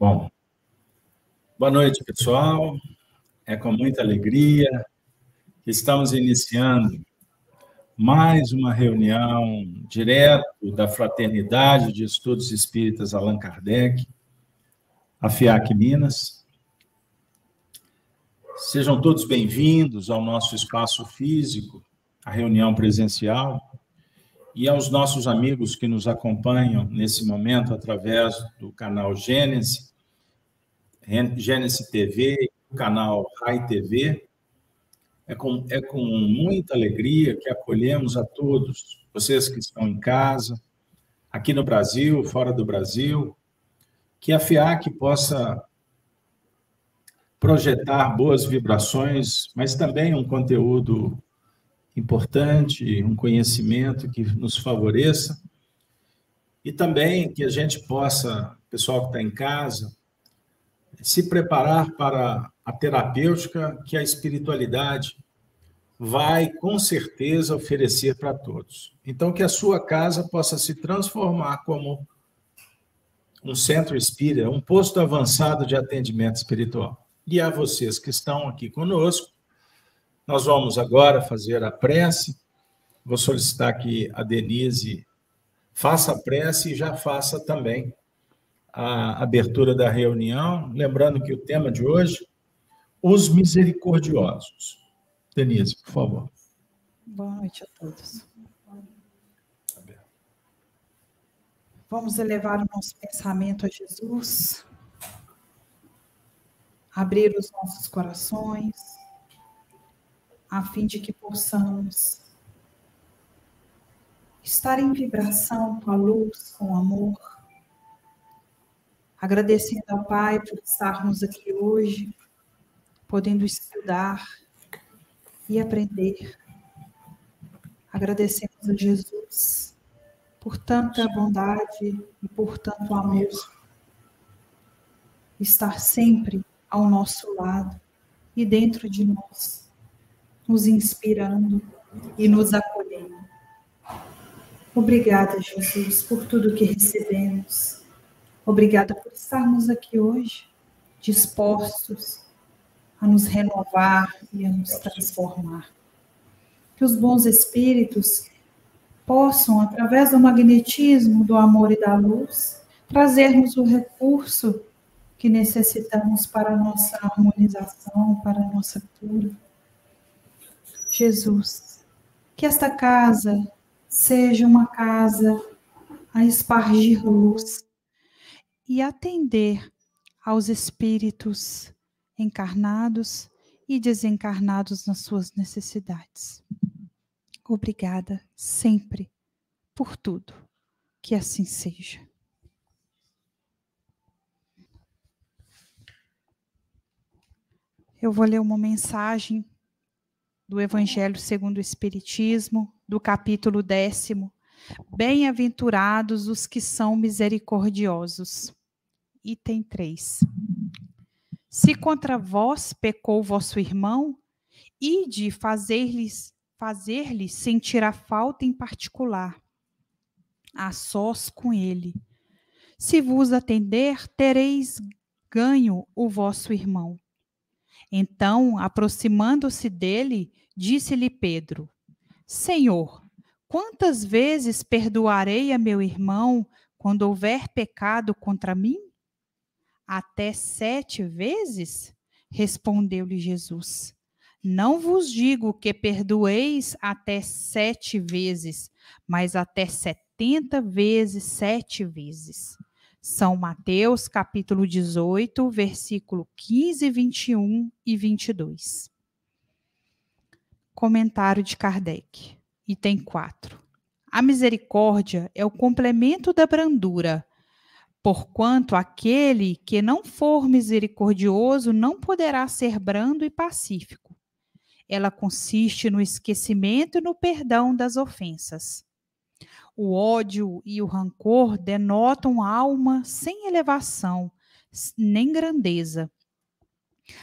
Bom, boa noite, pessoal. É com muita alegria que estamos iniciando mais uma reunião direto da Fraternidade de Estudos Espíritas Allan Kardec, a FIAC Minas. Sejam todos bem-vindos ao nosso espaço físico, a reunião presencial, e aos nossos amigos que nos acompanham nesse momento através do canal Gênesis Gênesis TV, o canal Rai TV. É com, é com muita alegria que acolhemos a todos, vocês que estão em casa, aqui no Brasil, fora do Brasil, que a FIAC possa projetar boas vibrações, mas também um conteúdo importante, um conhecimento que nos favoreça, e também que a gente possa, pessoal que está em casa, se preparar para a terapêutica que a espiritualidade vai com certeza oferecer para todos. Então, que a sua casa possa se transformar como um centro espírita, um posto avançado de atendimento espiritual. E a vocês que estão aqui conosco, nós vamos agora fazer a prece. Vou solicitar que a Denise faça a prece e já faça também a abertura da reunião, lembrando que o tema de hoje, os misericordiosos. Denise, por favor. Boa noite a todos. Vamos elevar o nosso pensamento a Jesus, abrir os nossos corações, a fim de que possamos estar em vibração com a luz, com o amor, agradecendo ao Pai por estarmos aqui hoje, podendo estudar e aprender. Agradecemos a Jesus por tanta bondade e por tanto amor. Estar sempre ao nosso lado e dentro de nós, nos inspirando e nos acolhendo. Obrigada, Jesus, por tudo que recebemos Obrigada por estarmos aqui hoje, dispostos a nos renovar e a nos transformar. Que os bons espíritos possam, através do magnetismo, do amor e da luz, trazermos o recurso que necessitamos para a nossa harmonização, para a nossa cura. Jesus, que esta casa seja uma casa a espargir luz, e atender aos espíritos encarnados e desencarnados nas suas necessidades. Obrigada sempre por tudo. Que assim seja. Eu vou ler uma mensagem do Evangelho segundo o Espiritismo, do capítulo décimo. Bem-aventurados os que são misericordiosos item 3. Se contra vós pecou vosso irmão, ide fazer-lhe fazer sentir a falta em particular, a sós com ele. Se vos atender, tereis ganho o vosso irmão. Então, aproximando-se dele, disse-lhe Pedro: Senhor, quantas vezes perdoarei a meu irmão quando houver pecado contra mim? Até sete vezes? Respondeu-lhe Jesus. Não vos digo que perdoeis até sete vezes, mas até setenta vezes sete vezes. São Mateus, capítulo 18, versículo 15, 21 e 22. Comentário de Kardec, item 4. A misericórdia é o complemento da brandura, Porquanto aquele que não for misericordioso não poderá ser brando e pacífico. Ela consiste no esquecimento e no perdão das ofensas. O ódio e o rancor denotam alma sem elevação, nem grandeza.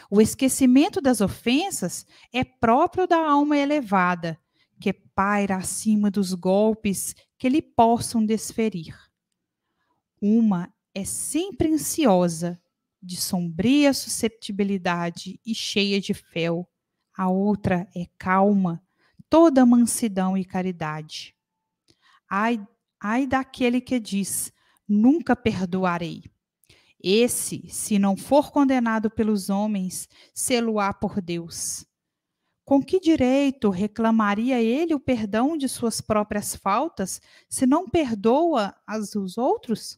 O esquecimento das ofensas é próprio da alma elevada, que paira acima dos golpes que lhe possam desferir. Uma é sempre ansiosa de sombria susceptibilidade e cheia de fel. A outra é calma, toda mansidão e caridade. Ai, ai daquele que diz: nunca perdoarei. Esse, se não for condenado pelos homens, sê-lo-á por Deus. Com que direito reclamaria ele o perdão de suas próprias faltas, se não perdoa as dos outros?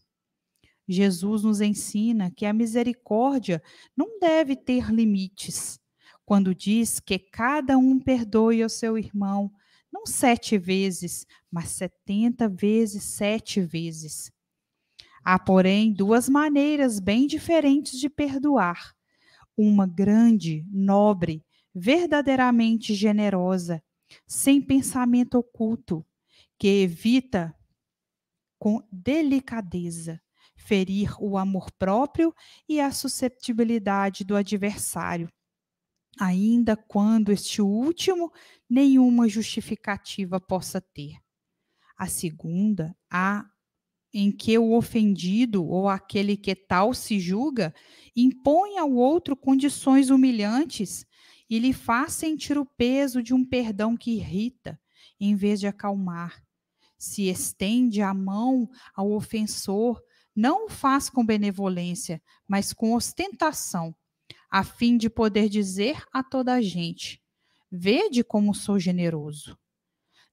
Jesus nos ensina que a misericórdia não deve ter limites. Quando diz que cada um perdoe ao seu irmão, não sete vezes, mas setenta vezes sete vezes. Há, porém, duas maneiras bem diferentes de perdoar. Uma grande, nobre, verdadeiramente generosa, sem pensamento oculto, que evita com delicadeza ferir o amor próprio e a susceptibilidade do adversário, ainda quando este último nenhuma justificativa possa ter. A segunda, a em que o ofendido ou aquele que tal se julga impõe ao outro condições humilhantes e lhe faz sentir o peso de um perdão que irrita, em vez de acalmar. Se estende a mão ao ofensor, não o faz com benevolência, mas com ostentação, a fim de poder dizer a toda a gente: Vede como sou generoso.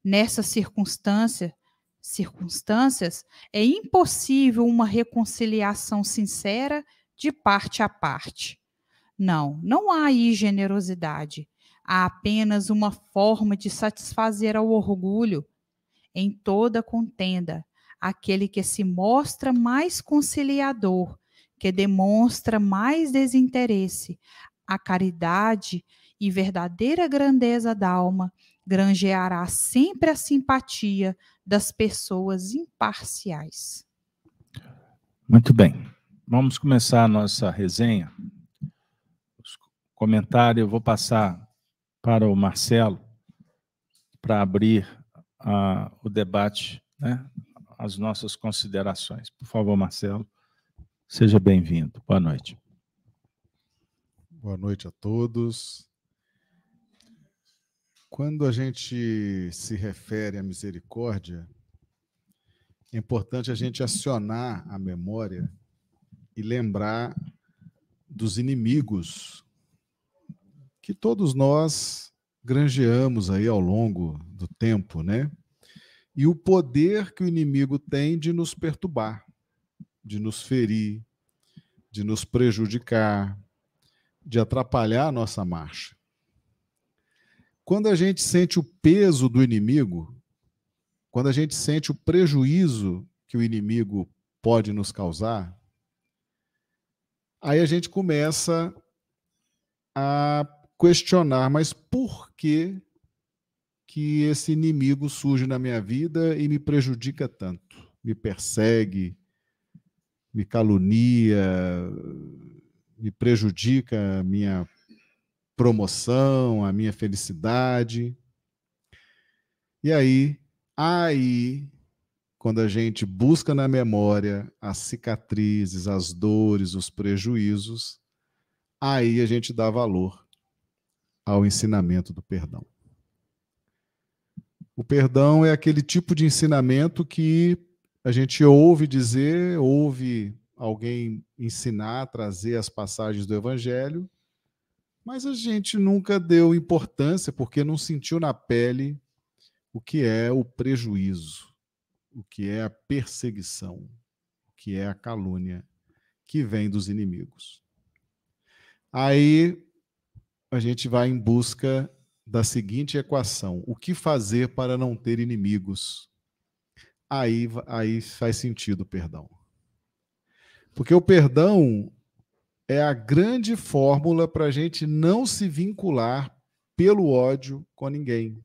Nessa circunstância, circunstâncias, é impossível uma reconciliação sincera de parte a parte. Não, não há aí generosidade. Há apenas uma forma de satisfazer ao orgulho. Em toda contenda, aquele que se mostra mais conciliador, que demonstra mais desinteresse, a caridade e verdadeira grandeza da alma, granjeará sempre a simpatia das pessoas imparciais. Muito bem. Vamos começar a nossa resenha. Comentário, eu vou passar para o Marcelo para abrir uh, o debate, né, as nossas considerações. Por favor, Marcelo, seja bem-vindo. Boa noite. Boa noite a todos. Quando a gente se refere à misericórdia, é importante a gente acionar a memória e lembrar dos inimigos que todos nós granjeamos aí ao longo do tempo, né? E o poder que o inimigo tem de nos perturbar, de nos ferir, de nos prejudicar, de atrapalhar a nossa marcha. Quando a gente sente o peso do inimigo, quando a gente sente o prejuízo que o inimigo pode nos causar, aí a gente começa a questionar, mas por que que esse inimigo surge na minha vida e me prejudica tanto? Me persegue, me calunia, me prejudica a minha promoção, a minha felicidade. E aí, aí, quando a gente busca na memória as cicatrizes, as dores, os prejuízos, aí a gente dá valor ao ensinamento do perdão. O perdão é aquele tipo de ensinamento que a gente ouve dizer, ouve alguém ensinar, trazer as passagens do evangelho, mas a gente nunca deu importância porque não sentiu na pele o que é o prejuízo, o que é a perseguição, o que é a calúnia que vem dos inimigos. Aí a gente vai em busca da seguinte equação: o que fazer para não ter inimigos? Aí, aí faz sentido o perdão. Porque o perdão é a grande fórmula para a gente não se vincular pelo ódio com ninguém.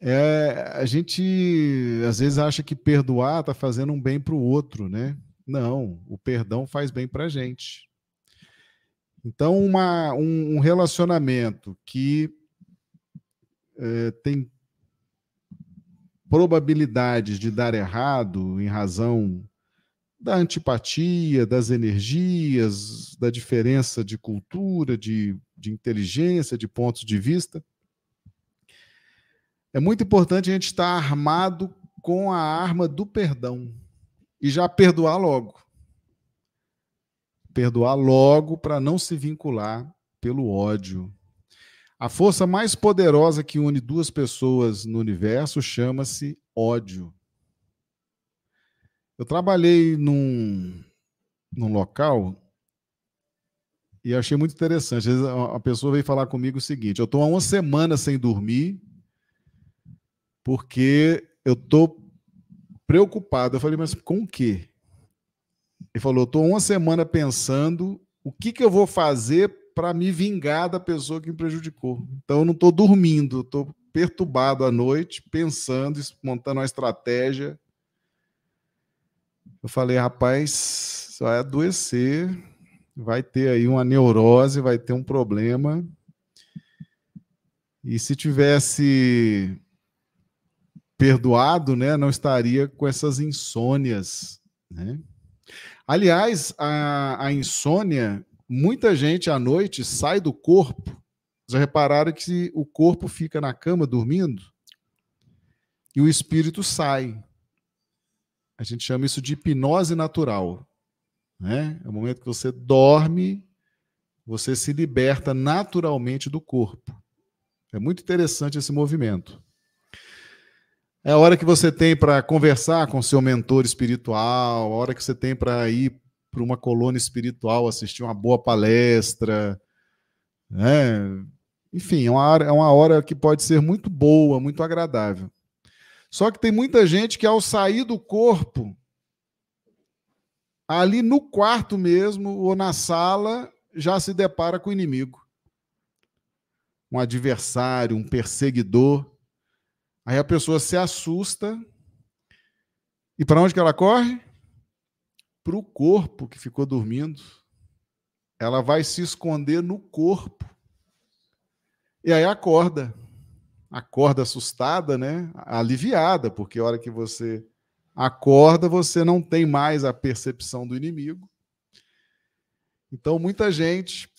É, a gente às vezes acha que perdoar está fazendo um bem para o outro, né? Não, o perdão faz bem para a gente. Então, uma, um, um relacionamento que é, tem probabilidades de dar errado em razão da antipatia, das energias, da diferença de cultura, de, de inteligência, de pontos de vista. É muito importante a gente estar armado com a arma do perdão e já perdoar logo. Perdoar logo para não se vincular pelo ódio. A força mais poderosa que une duas pessoas no universo chama-se ódio. Eu trabalhei num, num local e achei muito interessante. A pessoa veio falar comigo o seguinte: eu estou há uma semana sem dormir porque eu estou preocupado. Eu falei, mas com o quê? Ele falou: estou uma semana pensando o que, que eu vou fazer para me vingar da pessoa que me prejudicou. Então eu não estou dormindo, estou perturbado à noite, pensando, montando uma estratégia eu falei, rapaz, vai adoecer, vai ter aí uma neurose, vai ter um problema. E se tivesse perdoado, né, não estaria com essas insônias, né? Aliás, a, a insônia, muita gente à noite sai do corpo. Já repararam que o corpo fica na cama dormindo e o espírito sai. A gente chama isso de hipnose natural. Né? É o momento que você dorme, você se liberta naturalmente do corpo. É muito interessante esse movimento. É a hora que você tem para conversar com seu mentor espiritual, a hora que você tem para ir para uma colônia espiritual, assistir uma boa palestra. Né? Enfim, é uma, hora, é uma hora que pode ser muito boa, muito agradável. Só que tem muita gente que, ao sair do corpo, ali no quarto mesmo, ou na sala, já se depara com o inimigo. Um adversário, um perseguidor. Aí a pessoa se assusta. E para onde que ela corre? Para o corpo que ficou dormindo. Ela vai se esconder no corpo. E aí acorda acorda assustada, né? Aliviada, porque a hora que você acorda, você não tem mais a percepção do inimigo. Então, muita gente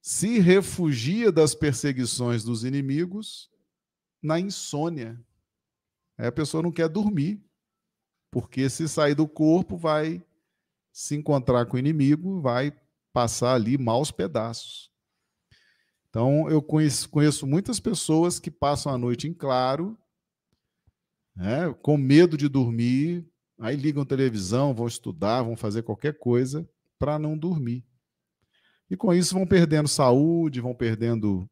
se refugia das perseguições dos inimigos na insônia. Aí a pessoa não quer dormir, porque se sair do corpo, vai se encontrar com o inimigo, vai passar ali maus pedaços. Então, eu conheço, conheço muitas pessoas que passam a noite em claro, né, com medo de dormir, aí ligam televisão, vão estudar, vão fazer qualquer coisa para não dormir. E com isso vão perdendo saúde, vão perdendo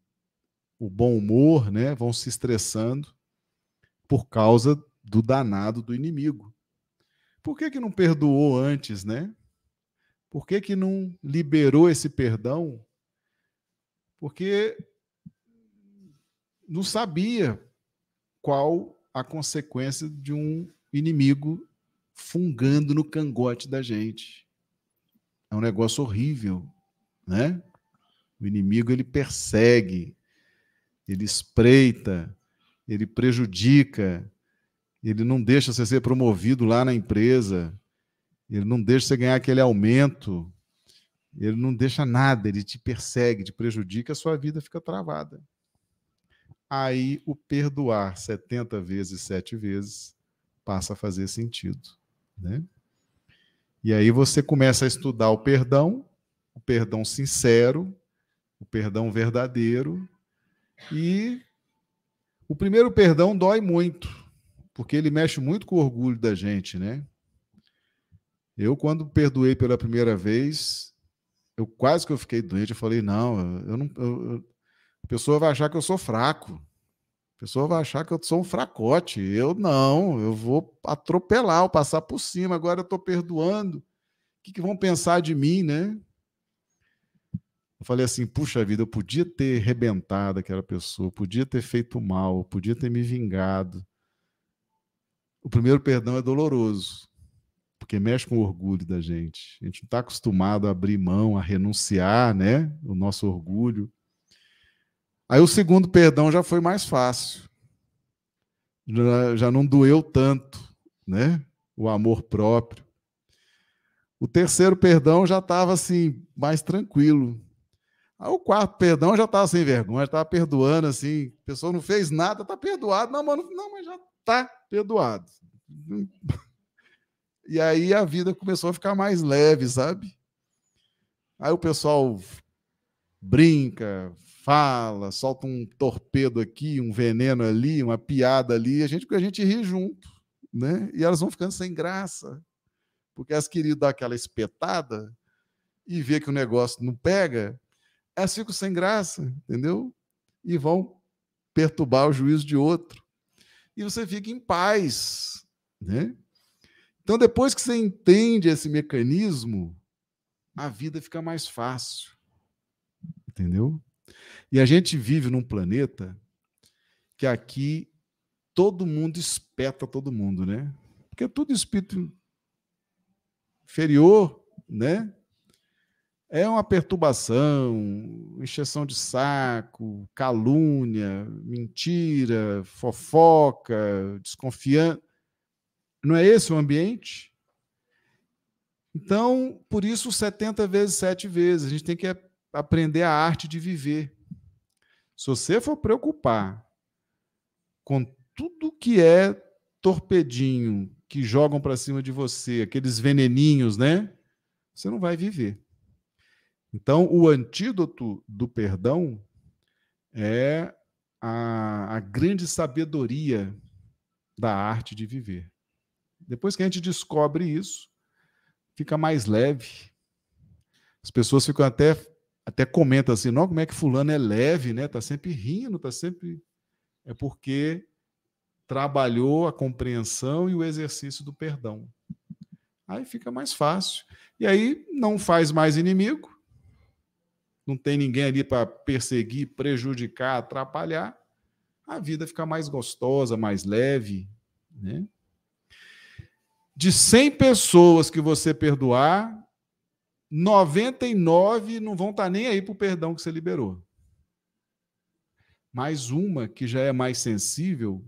o bom humor, né? vão se estressando por causa do danado do inimigo. Por que, que não perdoou antes, né? Por que, que não liberou esse perdão porque não sabia qual a consequência de um inimigo fungando no cangote da gente. É um negócio horrível, né? O inimigo ele persegue, ele espreita, ele prejudica, ele não deixa você ser promovido lá na empresa, ele não deixa você ganhar aquele aumento, ele não deixa nada, ele te persegue, te prejudica, a sua vida fica travada. Aí o perdoar 70 vezes, sete vezes, passa a fazer sentido. Né? E aí você começa a estudar o perdão, o perdão sincero, o perdão verdadeiro. E o primeiro perdão dói muito, porque ele mexe muito com o orgulho da gente, né? Eu, quando perdoei pela primeira vez, eu quase que eu fiquei doente. Eu falei, não, eu não. Eu, a pessoa vai achar que eu sou fraco. A pessoa vai achar que eu sou um fracote. Eu não, eu vou atropelar, eu passar por cima. Agora eu estou perdoando. O que, que vão pensar de mim, né? Eu falei assim, puxa vida, eu podia ter rebentado aquela pessoa, podia ter feito mal, podia ter me vingado. O primeiro perdão é doloroso porque mexe com o orgulho da gente. A gente não está acostumado a abrir mão, a renunciar, né? O nosso orgulho. Aí o segundo perdão já foi mais fácil. Já, já não doeu tanto, né? O amor próprio. O terceiro perdão já estava assim, mais tranquilo. Aí o quarto perdão já estava sem vergonha, estava perdoando assim. A pessoa não fez nada, está perdoado. Não, mano, não, mas já está perdoado. E aí a vida começou a ficar mais leve, sabe? Aí o pessoal brinca, fala, solta um torpedo aqui, um veneno ali, uma piada ali, a gente, a gente ri junto, né? E elas vão ficando sem graça, porque elas queriam dar aquela espetada e ver que o negócio não pega, elas ficam sem graça, entendeu? E vão perturbar o juízo de outro. E você fica em paz, né? Então, depois que você entende esse mecanismo, a vida fica mais fácil. Entendeu? E a gente vive num planeta que aqui todo mundo espeta todo mundo, né? Porque é tudo espírito inferior, né? É uma perturbação, encheção de saco, calúnia, mentira, fofoca, desconfiança. Não é esse o ambiente? Então, por isso, 70 vezes, 7 vezes. A gente tem que aprender a arte de viver. Se você for preocupar com tudo que é torpedinho que jogam para cima de você, aqueles veneninhos, né? Você não vai viver. Então, o antídoto do perdão é a, a grande sabedoria da arte de viver. Depois que a gente descobre isso, fica mais leve. As pessoas ficam até até comentam assim, não, como é que fulano é leve, né? Tá sempre rindo, tá sempre é porque trabalhou a compreensão e o exercício do perdão. Aí fica mais fácil. E aí não faz mais inimigo. Não tem ninguém ali para perseguir, prejudicar, atrapalhar. A vida fica mais gostosa, mais leve, né? de 100 pessoas que você perdoar, 99 não vão estar tá nem aí para o perdão que você liberou. Mais uma que já é mais sensível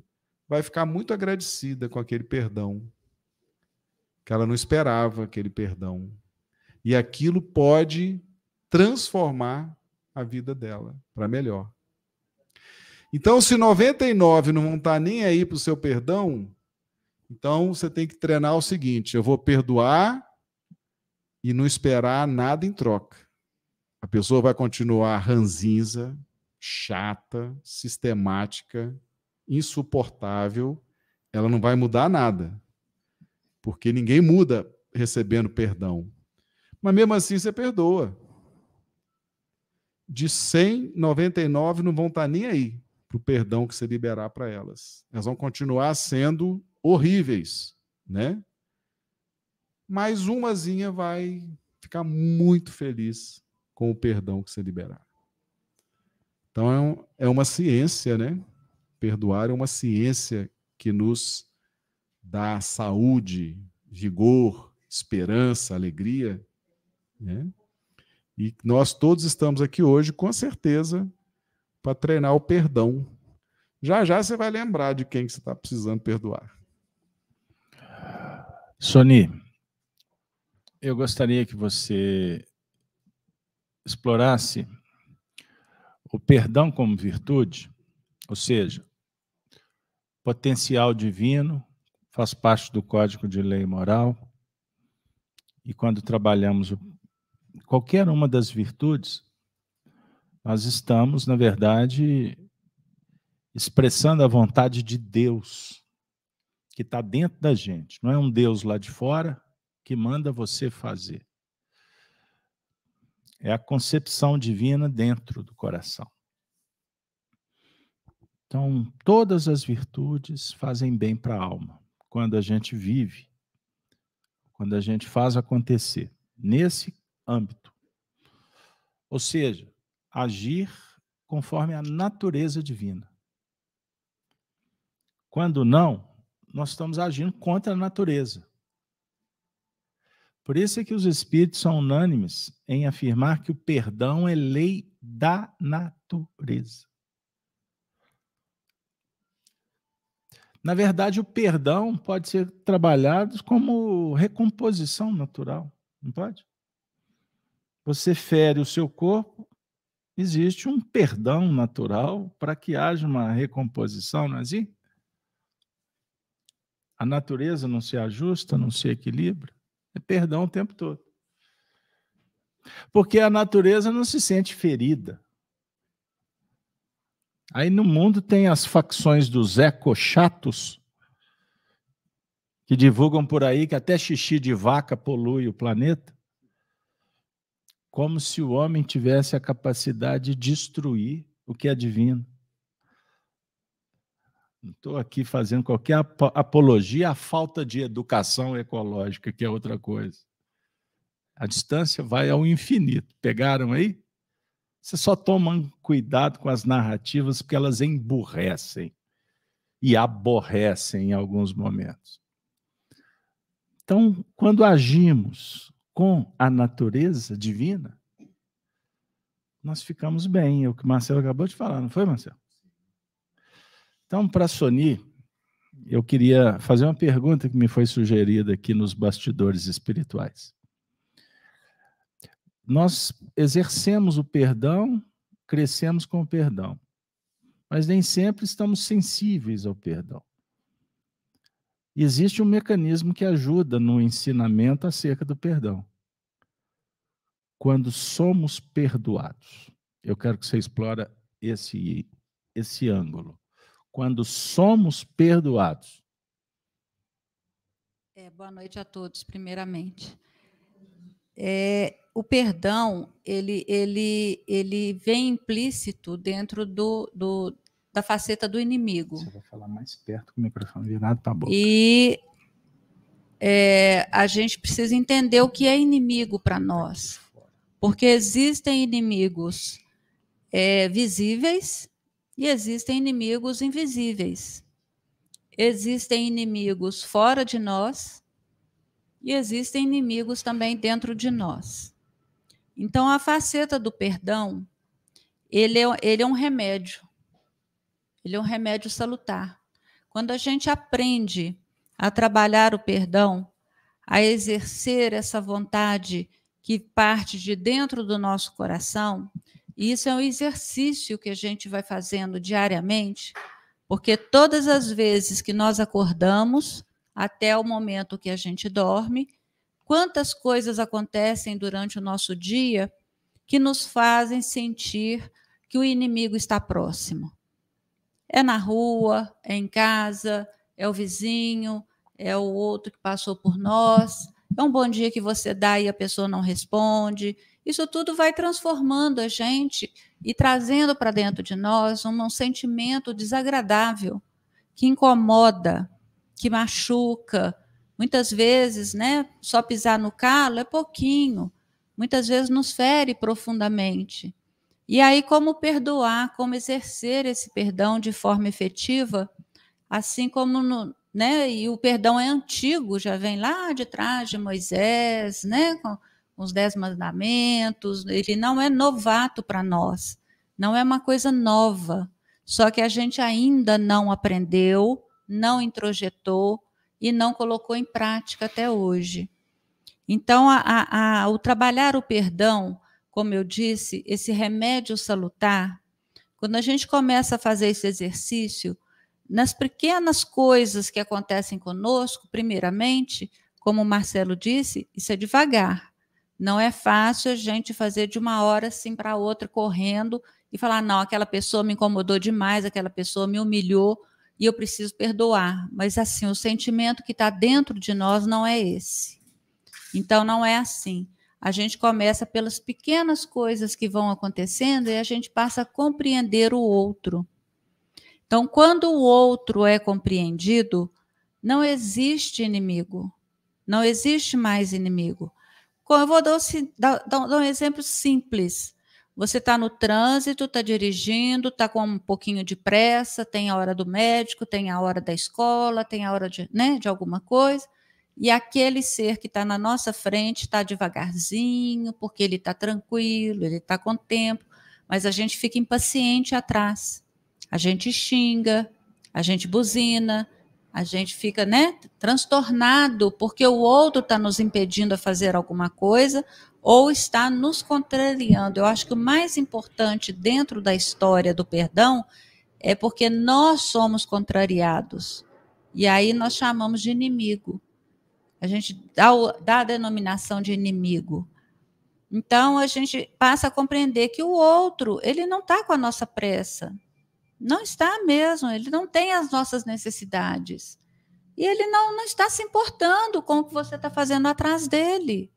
vai ficar muito agradecida com aquele perdão, que ela não esperava aquele perdão. E aquilo pode transformar a vida dela para melhor. Então, se 99 não vão estar tá nem aí para o seu perdão, então você tem que treinar o seguinte: eu vou perdoar e não esperar nada em troca. A pessoa vai continuar ranzinza, chata, sistemática, insuportável, ela não vai mudar nada. Porque ninguém muda recebendo perdão. Mas mesmo assim você perdoa. De 100, 99 não vão estar nem aí para o perdão que você liberar para elas. Elas vão continuar sendo horríveis, né? Mas umazinha vai ficar muito feliz com o perdão que você liberar. Então é, um, é uma ciência, né? Perdoar é uma ciência que nos dá saúde, vigor, esperança, alegria, né? E nós todos estamos aqui hoje, com certeza, para treinar o perdão. Já já você vai lembrar de quem que você está precisando perdoar. Sony, eu gostaria que você explorasse o perdão como virtude, ou seja, potencial divino, faz parte do código de lei moral, e quando trabalhamos qualquer uma das virtudes, nós estamos, na verdade, expressando a vontade de Deus que está dentro da gente. Não é um Deus lá de fora que manda você fazer. É a concepção divina dentro do coração. Então, todas as virtudes fazem bem para a alma quando a gente vive, quando a gente faz acontecer nesse âmbito. Ou seja, agir conforme a natureza divina. Quando não, nós estamos agindo contra a natureza. Por isso é que os espíritos são unânimes em afirmar que o perdão é lei da natureza. Na verdade, o perdão pode ser trabalhado como recomposição natural. Não pode? Você fere o seu corpo, existe um perdão natural para que haja uma recomposição, não é assim? A natureza não se ajusta, não se equilibra. É perdão o tempo todo. Porque a natureza não se sente ferida. Aí no mundo tem as facções dos ecochatos, que divulgam por aí que até xixi de vaca polui o planeta, como se o homem tivesse a capacidade de destruir o que é divino. Não estou aqui fazendo qualquer apologia à falta de educação ecológica, que é outra coisa. A distância vai ao infinito. Pegaram aí? Você só toma cuidado com as narrativas porque elas emburrecem e aborrecem em alguns momentos. Então, quando agimos com a natureza divina, nós ficamos bem. É o que Marcelo acabou de falar, não foi, Marcelo? Então, para a Sony, eu queria fazer uma pergunta que me foi sugerida aqui nos bastidores espirituais. Nós exercemos o perdão, crescemos com o perdão, mas nem sempre estamos sensíveis ao perdão. Existe um mecanismo que ajuda no ensinamento acerca do perdão. Quando somos perdoados. Eu quero que você explore esse, esse ângulo quando somos perdoados. É, boa noite a todos, primeiramente. É, o perdão, ele, ele, ele vem implícito dentro do, do, da faceta do inimigo. Você vai falar mais perto com o microfone virado para a boca. E é, a gente precisa entender o que é inimigo para nós. Porque existem inimigos é, visíveis e existem inimigos invisíveis. Existem inimigos fora de nós e existem inimigos também dentro de nós. Então, a faceta do perdão, ele é, ele é um remédio. Ele é um remédio salutar. Quando a gente aprende a trabalhar o perdão, a exercer essa vontade que parte de dentro do nosso coração, isso é um exercício que a gente vai fazendo diariamente, porque todas as vezes que nós acordamos, até o momento que a gente dorme, quantas coisas acontecem durante o nosso dia que nos fazem sentir que o inimigo está próximo. É na rua, é em casa, é o vizinho, é o outro que passou por nós, é um bom dia que você dá e a pessoa não responde, isso tudo vai transformando a gente e trazendo para dentro de nós um, um sentimento desagradável, que incomoda, que machuca. Muitas vezes, né, só pisar no calo é pouquinho, muitas vezes nos fere profundamente. E aí, como perdoar, como exercer esse perdão de forma efetiva, assim como no, né, e o perdão é antigo, já vem lá de trás de Moisés, né, com, os Dez Mandamentos, ele não é novato para nós, não é uma coisa nova, só que a gente ainda não aprendeu, não introjetou e não colocou em prática até hoje. Então, a, a, a, o trabalhar o perdão, como eu disse, esse remédio salutar, quando a gente começa a fazer esse exercício, nas pequenas coisas que acontecem conosco, primeiramente, como o Marcelo disse, isso é devagar. Não é fácil a gente fazer de uma hora assim para outra, correndo e falar: não, aquela pessoa me incomodou demais, aquela pessoa me humilhou e eu preciso perdoar. Mas assim, o sentimento que está dentro de nós não é esse. Então, não é assim. A gente começa pelas pequenas coisas que vão acontecendo e a gente passa a compreender o outro. Então, quando o outro é compreendido, não existe inimigo. Não existe mais inimigo. Eu vou dar, um exemplo simples. Você está no trânsito, está dirigindo, está com um pouquinho de pressa, tem a hora do médico, tem a hora da escola, tem a hora de, né, de alguma coisa, e aquele ser que está na nossa frente está devagarzinho, porque ele está tranquilo, ele está com tempo, mas a gente fica impaciente atrás. A gente xinga, a gente buzina, A gente fica, né, transtornado porque o outro está nos impedindo a fazer alguma coisa ou está nos contrariando. Eu acho que o mais importante dentro da história do perdão é porque nós somos contrariados. E aí nós chamamos de inimigo. A gente dá, dá a denominação de inimigo. Então a gente passa a compreender que o outro, ele não está com a nossa pressa. Não está mesmo, ele não tem as nossas necessidades. E ele não, não está se importando com o que você está fazendo atrás dele.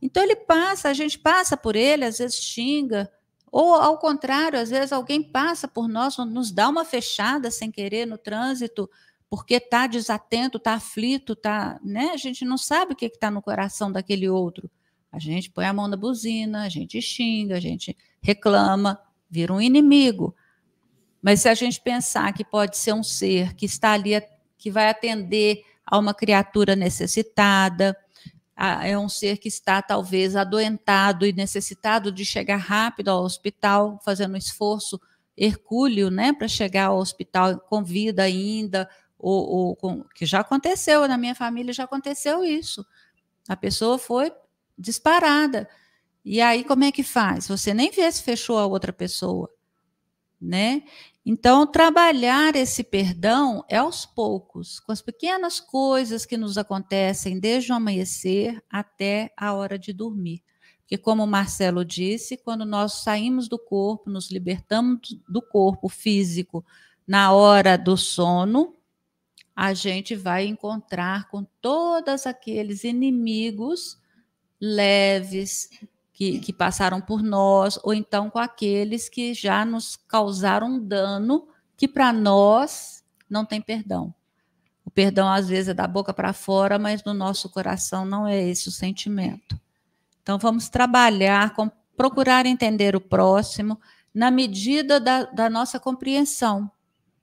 Então ele passa, a gente passa por ele, às vezes xinga, ou ao contrário, às vezes alguém passa por nós, nos dá uma fechada sem querer no trânsito, porque está desatento, está aflito, tá, né? A gente não sabe o que está no coração daquele outro. A gente põe a mão na buzina, a gente xinga, a gente reclama, vira um inimigo. Mas se a gente pensar que pode ser um ser que está ali, que vai atender a uma criatura necessitada, é um ser que está talvez adoentado e necessitado de chegar rápido ao hospital, fazendo um esforço hercúleo, né, para chegar ao hospital com vida ainda, ou com, que já aconteceu na minha família, já aconteceu isso. A pessoa foi disparada. E aí, como é que faz? Você nem vê se fechou a outra pessoa, né? Então, trabalhar esse perdão é aos poucos, com as pequenas coisas que nos acontecem desde o amanhecer até a hora de dormir. Porque, como o Marcelo disse, quando nós saímos do corpo, nos libertamos do corpo físico na hora do sono, a gente vai encontrar com todos aqueles inimigos leves que, que passaram por nós, ou então com aqueles que já nos causaram dano que para nós não tem perdão. O perdão às vezes é da boca para fora, mas no nosso coração não é esse o sentimento. Então vamos trabalhar com procurar entender o próximo na medida da, da nossa compreensão,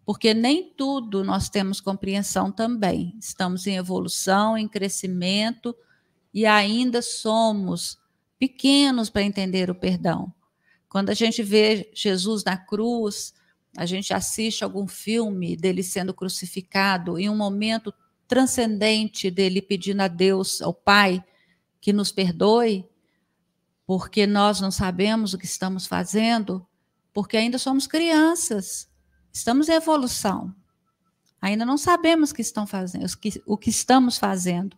porque nem tudo nós temos compreensão também. Estamos em evolução, em crescimento, e ainda somos pequenos para entender o perdão. Quando a gente vê Jesus na cruz, a gente assiste algum filme dele sendo crucificado, em um momento transcendente dele pedindo a Deus, ao Pai, que nos perdoe, porque nós não sabemos o que estamos fazendo, porque ainda somos crianças, estamos em evolução. Ainda não sabemos o que, estão fazendo, o que estamos fazendo.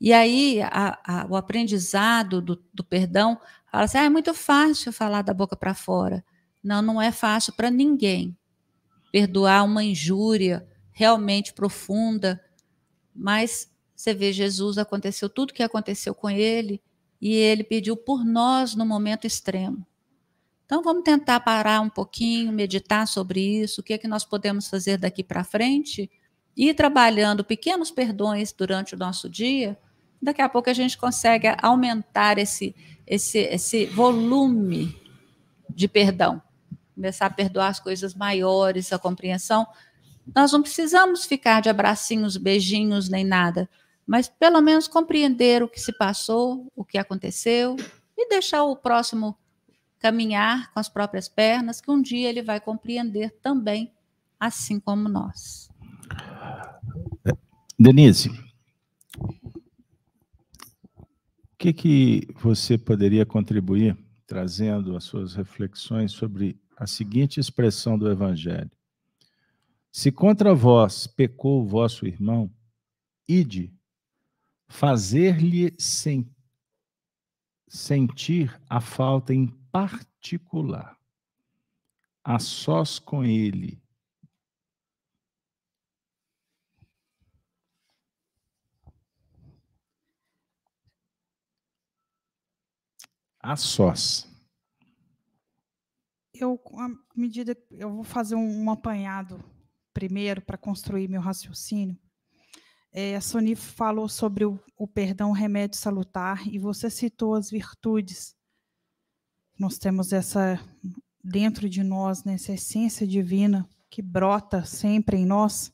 E aí a, a, o aprendizado do, do, perdão fala assim: ah, é muito fácil falar da boca para fora. Não, não é fácil para ninguém. Perdoar uma injúria realmente profunda, mas você vê Jesus aconteceu tudo o que aconteceu com ele e ele pediu por nós no momento extremo. Então vamos tentar parar um pouquinho, meditar sobre isso, o que é que nós podemos fazer daqui para frente, ir trabalhando pequenos perdões durante o nosso dia daqui a pouco a gente consegue aumentar esse, esse, esse volume de perdão, começar a perdoar as coisas maiores, a compreensão. Nós não precisamos ficar de abracinhos, beijinhos, nem nada, mas pelo menos compreender o que se passou, o que aconteceu, e deixar o próximo caminhar com as próprias pernas, que um dia ele vai compreender também, assim como nós. Denise, que, que você poderia contribuir trazendo as suas reflexões sobre a seguinte expressão do Evangelho? Se contra vós pecou o vosso irmão, ide, fazer-lhe sen sentir a falta em particular, a sós com ele, a sós. Eu, à medida eu vou fazer um, um apanhado primeiro para construir meu raciocínio. É, a Sony falou sobre o, o perdão remédio salutar e você citou as virtudes. Nós temos essa dentro de nós, né, essa essência divina que brota sempre em nós,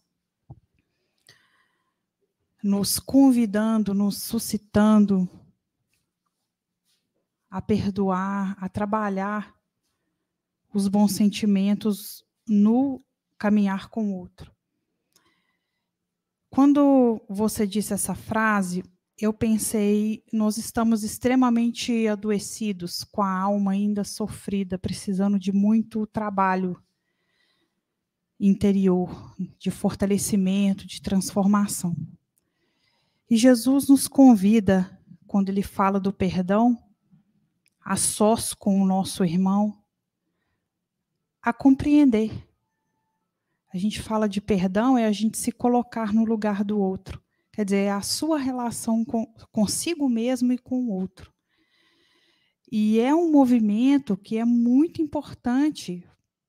nos convidando, nos suscitando a perdoar, a trabalhar os bons sentimentos no caminhar com o outro. Quando você disse essa frase, eu pensei, nós estamos extremamente adoecidos, com a alma ainda sofrida, precisando de muito trabalho interior, de fortalecimento, de transformação. E Jesus nos convida, quando ele fala do perdão, a sós com o nosso irmão, a compreender. A gente fala de perdão, é a gente se colocar no lugar do outro. Quer dizer, é a sua relação com, consigo mesmo e com o outro. E é um movimento que é muito importante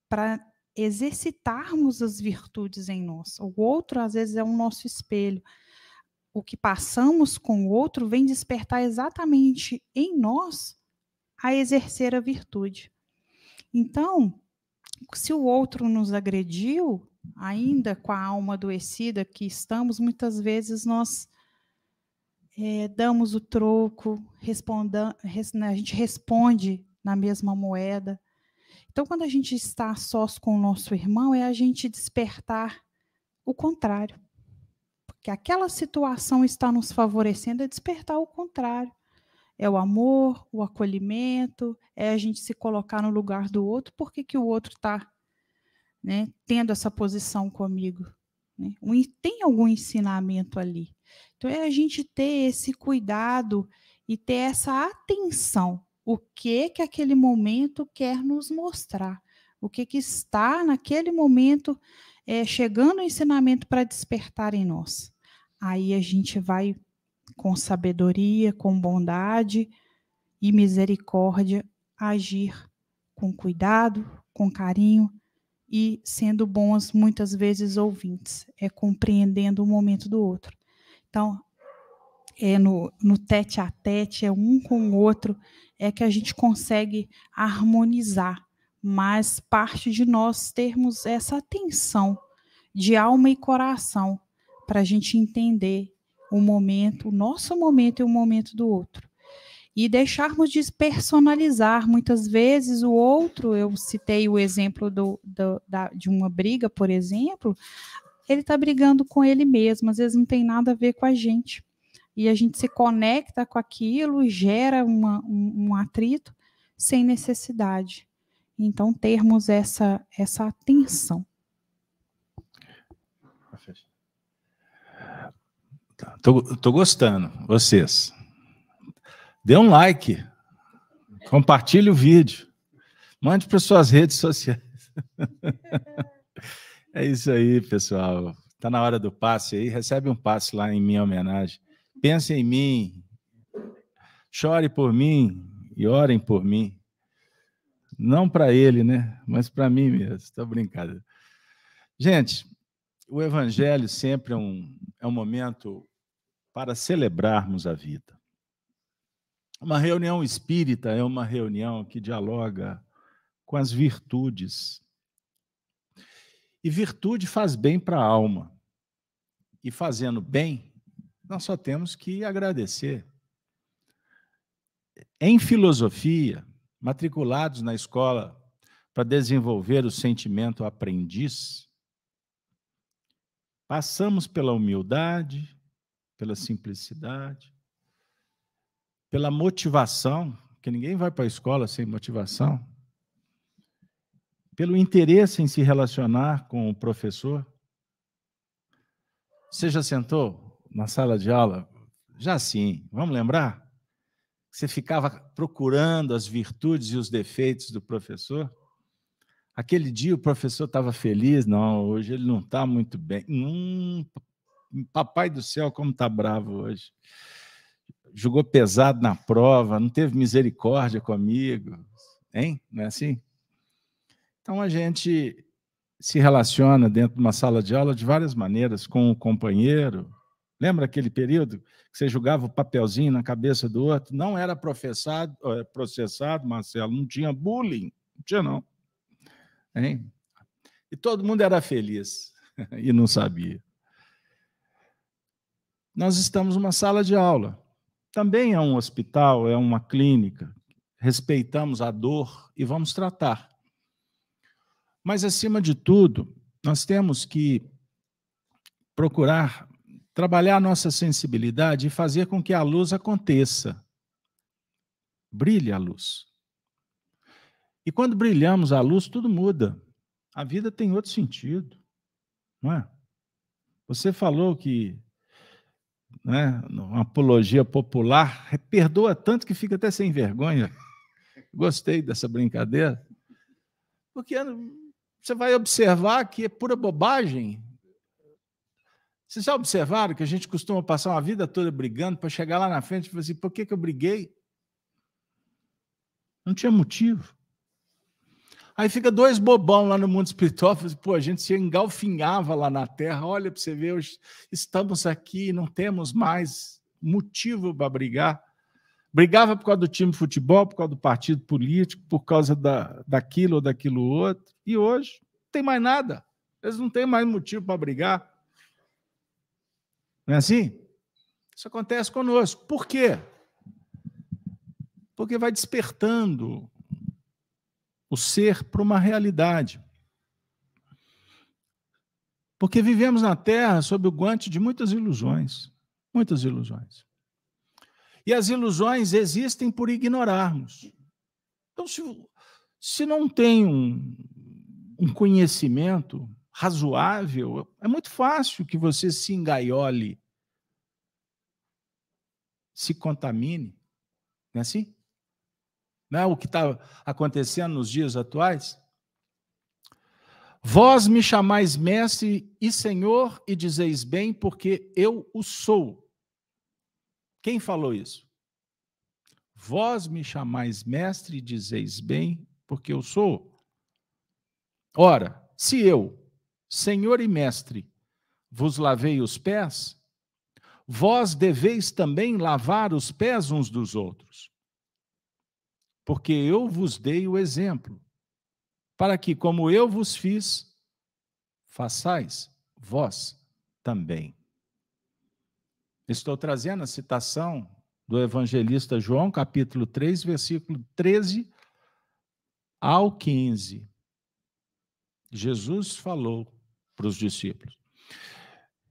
para exercitarmos as virtudes em nós. O outro, às vezes, é o nosso espelho. O que passamos com o outro vem despertar exatamente em nós a exercer a virtude. Então, se o outro nos agrediu, ainda com a alma adoecida que estamos, muitas vezes nós é, damos o troco, res, né, a gente responde na mesma moeda. Então, quando a gente está sós com o nosso irmão, é a gente despertar o contrário. Porque aquela situação está nos favorecendo, é despertar o contrário. É o amor, o acolhimento, é a gente se colocar no lugar do outro, porque que o outro está né, tendo essa posição comigo. Né? Tem algum ensinamento ali. Então, é a gente ter esse cuidado e ter essa atenção. O que que aquele momento quer nos mostrar? O que, que está naquele momento é, chegando o ensinamento para despertar em nós? Aí a gente vai com sabedoria, com bondade e misericórdia agir com cuidado, com carinho, e sendo bons, muitas vezes, ouvintes, é compreendendo o momento do outro. Então, é no, no tete a tete, é um com o outro, é que a gente consegue harmonizar, mas parte de nós termos essa atenção de alma e coração para a gente entender o momento, o nosso momento e o momento do outro e deixarmos de personalizar. Muitas vezes o outro, eu citei o exemplo do, do da, de uma briga, por exemplo, ele está brigando com ele mesmo, às vezes não tem nada a ver com a gente. E a gente se conecta com aquilo, gera uma, um, um atrito sem necessidade. Então, termos essa, essa atenção. Estou tá, gostando, vocês. Dê um like. Compartilhe o vídeo. Mande para suas redes sociais. é isso aí, pessoal. Está na hora do passe aí. Recebe um passe lá em minha homenagem. Pense em mim. Chore por mim e orem por mim. Não para ele, né? Mas para mim mesmo. Estou brincando. Gente, o Evangelho sempre é um, é um momento para celebrarmos a vida. Uma reunião espírita é uma reunião que dialoga com as virtudes. E virtude faz bem para a alma. E fazendo bem, nós só temos que agradecer. Em filosofia, matriculados na escola para desenvolver o sentimento aprendiz, passamos pela humildade, pela simplicidade, pela motivação, que ninguém vai para a escola sem motivação, pelo interesse em se relacionar com o professor. Você já sentou na sala de aula? Já sim. Vamos lembrar? Você ficava procurando as virtudes e os defeitos do professor? Aquele dia o professor estava feliz, não, hoje ele não está muito bem. Hum, papai do céu, como está bravo hoje jogou pesado na prova, não teve misericórdia comigo, hein? Não é assim? Então a gente se relaciona dentro de uma sala de aula de várias maneiras com o companheiro. Lembra aquele período que você jogava o papelzinho na cabeça do outro? Não era professado, é, processado, Marcelo, não tinha bullying, não tinha não. Hein? E todo mundo era feliz e não sabia. Nós estamos numa sala de aula também é um hospital, é uma clínica. Respeitamos a dor e vamos tratar. Mas, acima de tudo, nós temos que procurar trabalhar a nossa sensibilidade e fazer com que a luz aconteça. Brilhe a luz. E quando brilhamos a luz, tudo muda. A vida tem outro sentido, não é? Você falou que né, uma apologia popular perdoa tanto que fica até sem vergonha. Gostei dessa brincadeira. Porque você vai observar que é pura bobagem. Vocês já observaram que a gente costuma passar uma vida toda brigando para chegar lá na frente e falar assim: por que, que eu briguei? Não tinha motivo. Aí fica dois bobão lá no mundo espiritual, assim, pô, a gente se engalfinhava lá na terra, olha para você ver, hoje estamos aqui, não temos mais motivo para brigar. Brigava por causa do time de futebol, por causa do partido político, por causa da, daquilo ou daquilo outro. E hoje não tem mais nada. Eles não têm mais motivo para brigar. Não é assim? Isso acontece conosco. Por quê? Porque vai despertando o ser para uma realidade. Porque vivemos na Terra sob o guante de muitas ilusões. Muitas ilusões. E as ilusões existem por ignorarmos. Então, se, se não tem um, um conhecimento razoável, é muito fácil que você se engaiole, se contamine. Não é assim? Não é o que está acontecendo nos dias atuais? Vós me chamais mestre e senhor e dizeis bem, porque eu o sou. Quem falou isso? Vós me chamais mestre e dizeis bem, porque eu sou. Ora, se eu, senhor e mestre, vos lavei os pés, vós deveis também lavar os pés uns dos outros porque eu vos dei o exemplo, para que, como eu vos fiz, façais vós também. Estou trazendo a citação do evangelista João, capítulo 3, versículo 13 ao 15. Jesus falou para os discípulos.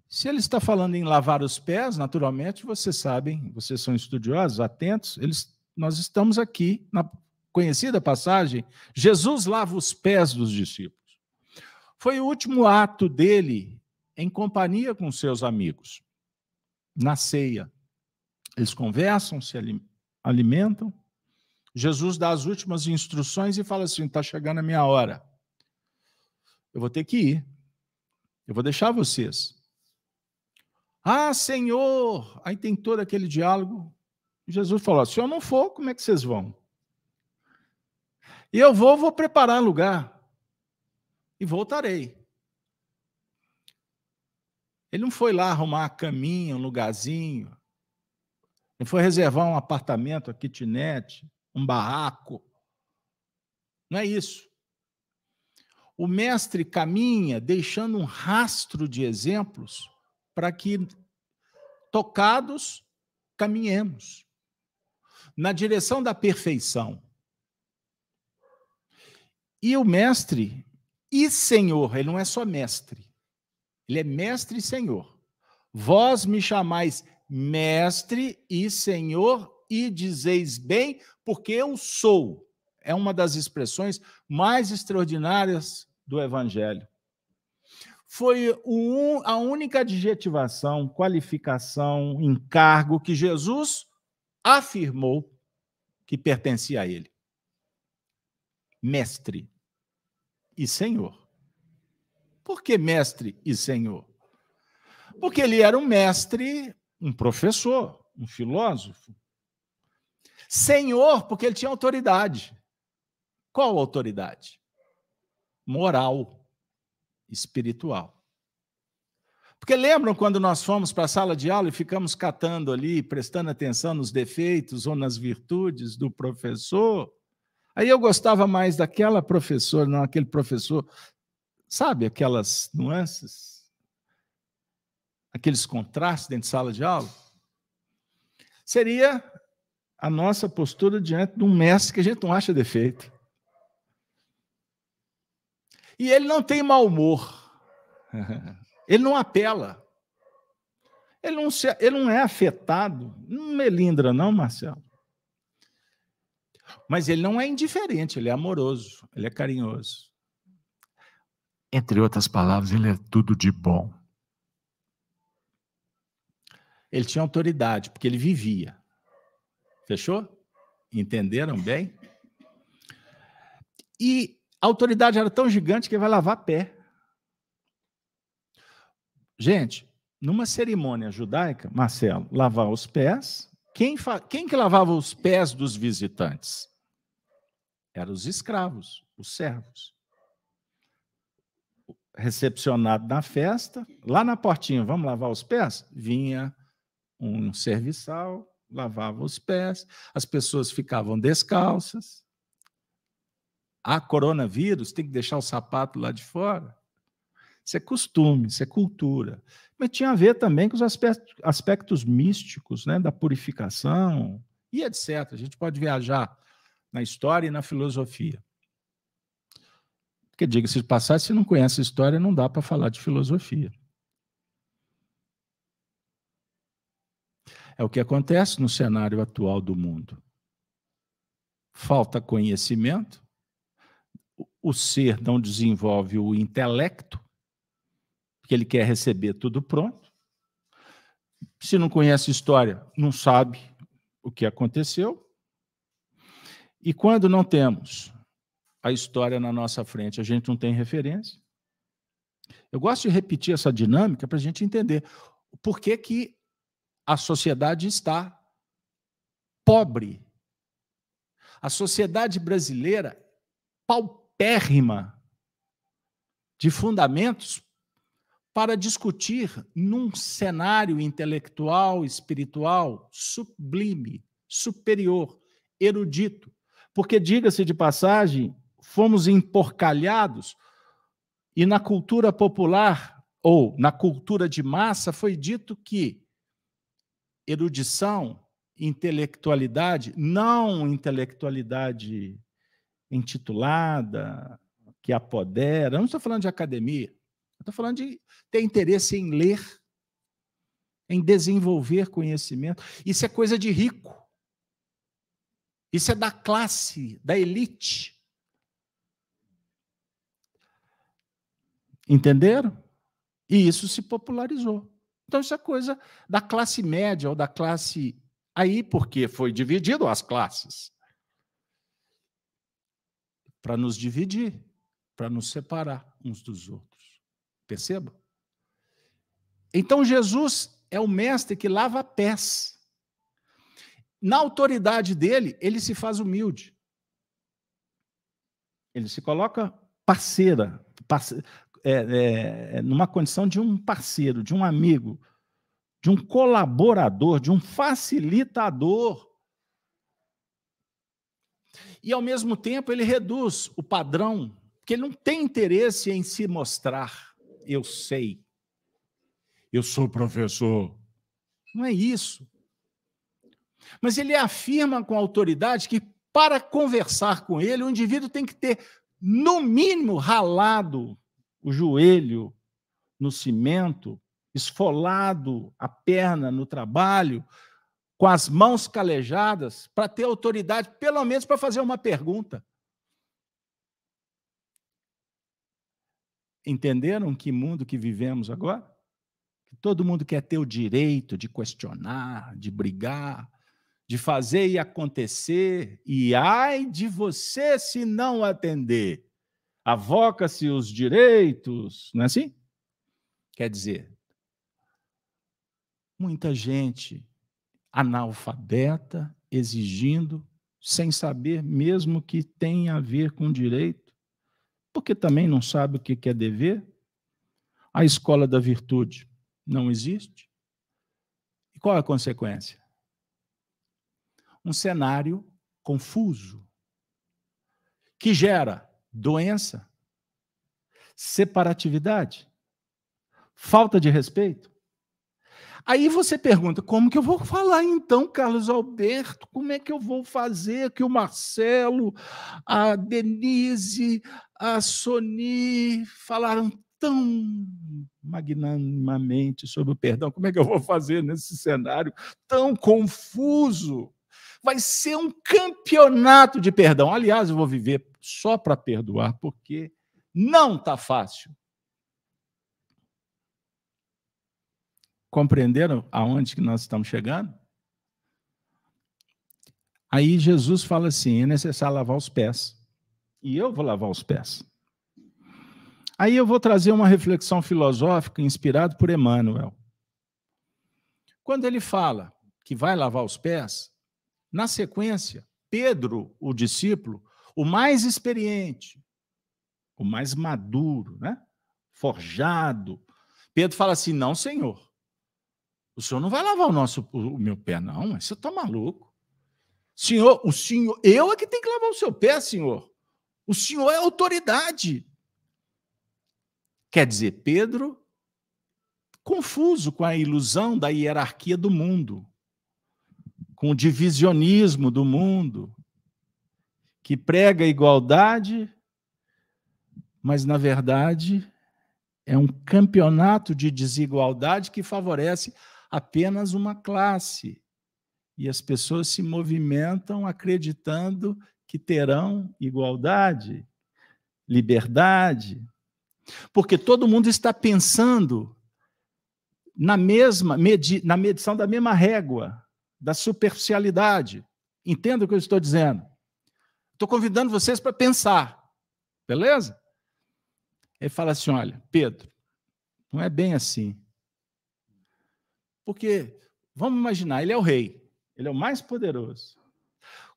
Se ele está falando em lavar os pés, naturalmente, vocês sabem, vocês são estudiosos, atentos, eles nós estamos aqui na conhecida passagem, Jesus lava os pés dos discípulos. Foi o último ato dele em companhia com seus amigos, na ceia. Eles conversam, se alimentam. Jesus dá as últimas instruções e fala assim: está chegando a minha hora. Eu vou ter que ir. Eu vou deixar vocês. Ah, Senhor! Aí tem todo aquele diálogo. Jesus falou: se eu não for, como é que vocês vão? E eu vou, vou preparar lugar. E voltarei. Ele não foi lá arrumar a caminha, um lugarzinho. Ele foi reservar um apartamento, uma kitnet, um barraco. Não é isso. O mestre caminha deixando um rastro de exemplos para que, tocados, caminhemos na direção da perfeição. E o mestre e senhor, ele não é só mestre, ele é mestre e senhor. Vós me chamais mestre e senhor e dizeis bem, porque eu sou. É uma das expressões mais extraordinárias do evangelho. Foi a única adjetivação, qualificação, encargo que Jesus afirmou que pertencia a ele. Mestre e Senhor. Por que mestre e Senhor? Porque ele era um mestre, um professor, um filósofo. Senhor, porque ele tinha autoridade. Qual autoridade? Moral, espiritual. Porque lembram quando nós fomos para a sala de aula e ficamos catando ali, prestando atenção nos defeitos ou nas virtudes do professor? Aí eu gostava mais daquela professora, não aquele professor, sabe aquelas nuances? Aqueles contrastes dentro de sala de aula? Seria a nossa postura diante de um mestre que a gente não acha defeito. E ele não tem mau humor. Ele não apela. Ele não, se, ele não é afetado, não melindra, não, Marcelo. Mas ele não é indiferente, ele é amoroso, ele é carinhoso. Entre outras palavras, ele é tudo de bom. Ele tinha autoridade, porque ele vivia. Fechou? Entenderam bem? E a autoridade era tão gigante que ele vai lavar pé. Gente, numa cerimônia judaica, Marcelo, lavar os pés, quem, quem que lavava os pés dos visitantes? Eram os escravos, os servos. Recepcionado na festa, lá na portinha, vamos lavar os pés? Vinha um serviçal, lavava os pés, as pessoas ficavam descalças. Há coronavírus, tem que deixar o sapato lá de fora. Isso é costume, isso é cultura. Mas tinha a ver também com os aspectos, aspectos místicos, né, da purificação e etc. A gente pode viajar na história e na filosofia. Porque, diga-se de passagem, se não conhece a história, não dá para falar de filosofia. É o que acontece no cenário atual do mundo. Falta conhecimento, o ser não desenvolve o intelecto, porque ele quer receber tudo pronto. Se não conhece história, não sabe o que aconteceu. E quando não temos a história na nossa frente, a gente não tem referência. Eu gosto de repetir essa dinâmica para a gente entender por que, que a sociedade está pobre. A sociedade brasileira, paupérrima de fundamentos para discutir num cenário intelectual, espiritual sublime, superior, erudito. Porque, diga-se de passagem, fomos emporcalhados e na cultura popular ou na cultura de massa foi dito que erudição, intelectualidade, não intelectualidade intitulada, que apodera. Não estou falando de academia. Eu estou falando de ter interesse em ler, em desenvolver conhecimento. Isso é coisa de rico. Isso é da classe, da elite. Entenderam? E isso se popularizou. Então, isso é coisa da classe média ou da classe. Aí, porque foi dividido as classes para nos dividir, para nos separar uns dos outros. Perceba? Então, Jesus é o mestre que lava pés. Na autoridade dele, ele se faz humilde. Ele se coloca parceira, é, é, é, numa condição de um parceiro, de um amigo, de um colaborador, de um facilitador. E, ao mesmo tempo, ele reduz o padrão, porque ele não tem interesse em se mostrar. Eu sei. Eu sou professor. Não é isso. Mas ele afirma com autoridade que, para conversar com ele, o indivíduo tem que ter, no mínimo, ralado o joelho no cimento, esfolado a perna no trabalho, com as mãos calejadas, para ter autoridade, pelo menos para fazer uma pergunta. Entenderam que mundo que vivemos agora? Que todo mundo quer ter o direito de questionar, de brigar, de fazer e acontecer, e ai de você se não atender avoca-se os direitos, não é assim? Quer dizer, muita gente analfabeta, exigindo, sem saber mesmo que tem a ver com direito, porque também não sabe o que é dever. A escola da virtude não existe. E qual é a consequência? Um cenário confuso, que gera doença, separatividade, falta de respeito. Aí você pergunta: como que eu vou falar então, Carlos Alberto? Como é que eu vou fazer que o Marcelo, a Denise, a Sony falaram tão magnanimamente sobre o perdão. Como é que eu vou fazer nesse cenário tão confuso? Vai ser um campeonato de perdão. Aliás, eu vou viver só para perdoar, porque não está fácil. Compreenderam aonde que nós estamos chegando? Aí Jesus fala assim: é necessário lavar os pés. E eu vou lavar os pés. Aí eu vou trazer uma reflexão filosófica inspirada por Emmanuel. Quando ele fala que vai lavar os pés, na sequência, Pedro, o discípulo, o mais experiente, o mais maduro, né? forjado, Pedro fala assim: Não, senhor, o senhor não vai lavar o, nosso, o meu pé, não, você está maluco. Senhor, o senhor, eu é que tenho que lavar o seu pé, senhor. O senhor é autoridade. Quer dizer, Pedro, confuso com a ilusão da hierarquia do mundo, com o divisionismo do mundo, que prega igualdade, mas, na verdade, é um campeonato de desigualdade que favorece apenas uma classe. E as pessoas se movimentam acreditando que terão igualdade, liberdade, porque todo mundo está pensando na mesma medi na medição da mesma régua da superficialidade. Entenda o que eu estou dizendo. Estou convidando vocês para pensar, beleza? Ele fala assim: olha, Pedro, não é bem assim. Porque, vamos imaginar, ele é o rei, ele é o mais poderoso.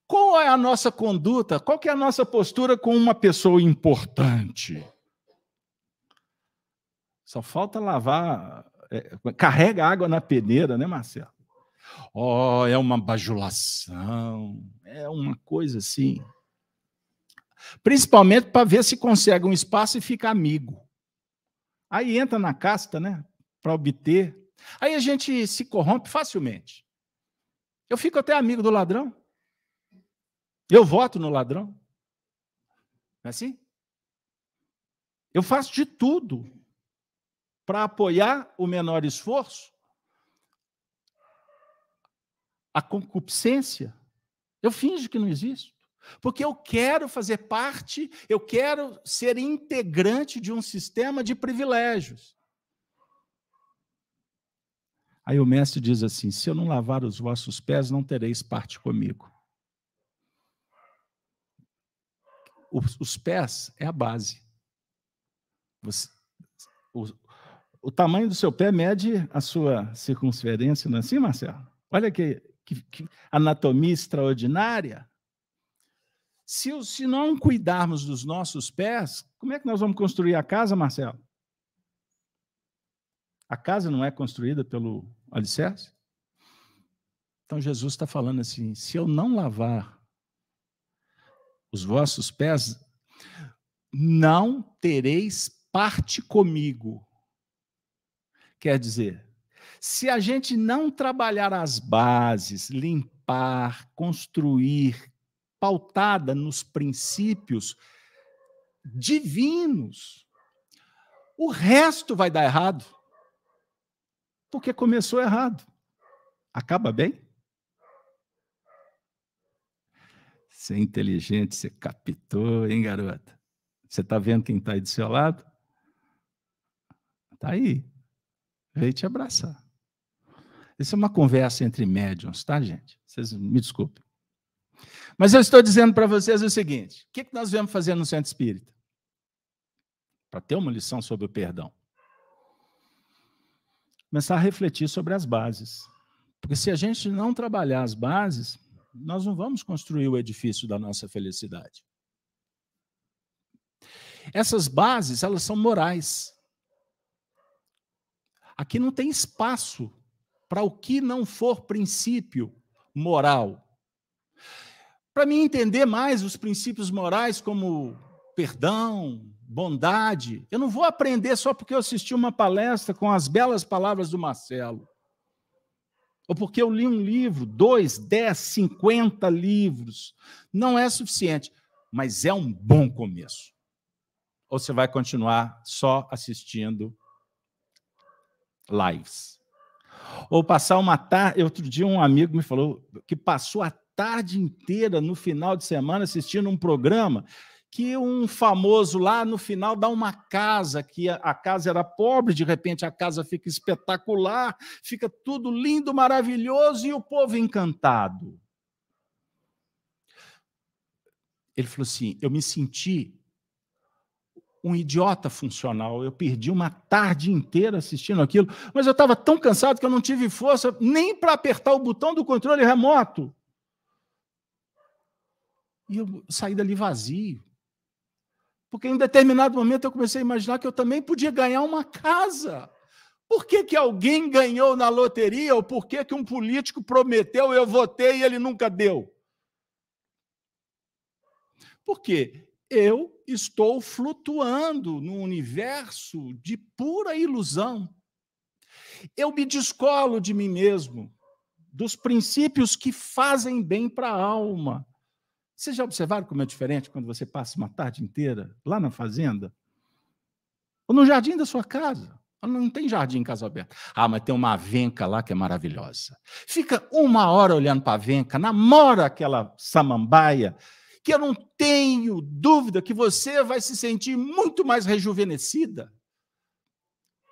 Qual é a nossa conduta? Qual é a nossa postura com uma pessoa importante? Só falta lavar, é, carrega água na peneira, né, Marcelo? Oh, é uma bajulação, é uma coisa assim. Principalmente para ver se consegue um espaço e fica amigo. Aí entra na casta, né? Para obter. Aí a gente se corrompe facilmente. Eu fico até amigo do ladrão. Eu voto no ladrão. Não é assim? Eu faço de tudo para apoiar o menor esforço, a concupiscência, eu finjo que não existe. Porque eu quero fazer parte, eu quero ser integrante de um sistema de privilégios. Aí o mestre diz assim: se eu não lavar os vossos pés, não tereis parte comigo. Os, os pés é a base. Você, o tamanho do seu pé mede a sua circunferência, não é assim, Marcelo? Olha que, que, que anatomia extraordinária. Se, se não cuidarmos dos nossos pés, como é que nós vamos construir a casa, Marcelo? A casa não é construída pelo alicerce? Então Jesus está falando assim: se eu não lavar os vossos pés, não tereis parte comigo. Quer dizer, se a gente não trabalhar as bases, limpar, construir, pautada nos princípios divinos, o resto vai dar errado. Porque começou errado. Acaba bem? Você é inteligente, você captou, hein, garota? Você está vendo quem está aí do seu lado? Está aí veio te abraçar. Isso é uma conversa entre médiums, tá, gente? Vocês me desculpem. Mas eu estou dizendo para vocês o seguinte: o que nós vamos fazer no centro espírita? Para ter uma lição sobre o perdão. Começar a refletir sobre as bases. Porque se a gente não trabalhar as bases, nós não vamos construir o edifício da nossa felicidade. Essas bases, elas são morais. Aqui não tem espaço para o que não for princípio moral. Para mim entender mais os princípios morais como perdão, bondade, eu não vou aprender só porque eu assisti uma palestra com as belas palavras do Marcelo. Ou porque eu li um livro, dois, dez, cinquenta livros. Não é suficiente, mas é um bom começo. Ou você vai continuar só assistindo lives. Ou passar uma tarde. Outro dia, um amigo me falou que passou a tarde inteira no final de semana assistindo um programa que um famoso lá no final dá uma casa, que a casa era pobre, de repente a casa fica espetacular, fica tudo lindo, maravilhoso e o povo encantado. Ele falou assim: eu me senti um idiota funcional. Eu perdi uma tarde inteira assistindo aquilo, mas eu estava tão cansado que eu não tive força nem para apertar o botão do controle remoto. E eu saí dali vazio. Porque em determinado momento eu comecei a imaginar que eu também podia ganhar uma casa. Por que, que alguém ganhou na loteria ou por que, que um político prometeu, eu votei e ele nunca deu? Por quê? Eu estou flutuando num universo de pura ilusão. Eu me descolo de mim mesmo, dos princípios que fazem bem para a alma. Vocês já observaram como é diferente quando você passa uma tarde inteira lá na fazenda? Ou no jardim da sua casa? Não tem jardim em casa aberta. Ah, mas tem uma venca lá que é maravilhosa. Fica uma hora olhando para a venca, namora aquela samambaia, que eu não tenho dúvida que você vai se sentir muito mais rejuvenescida,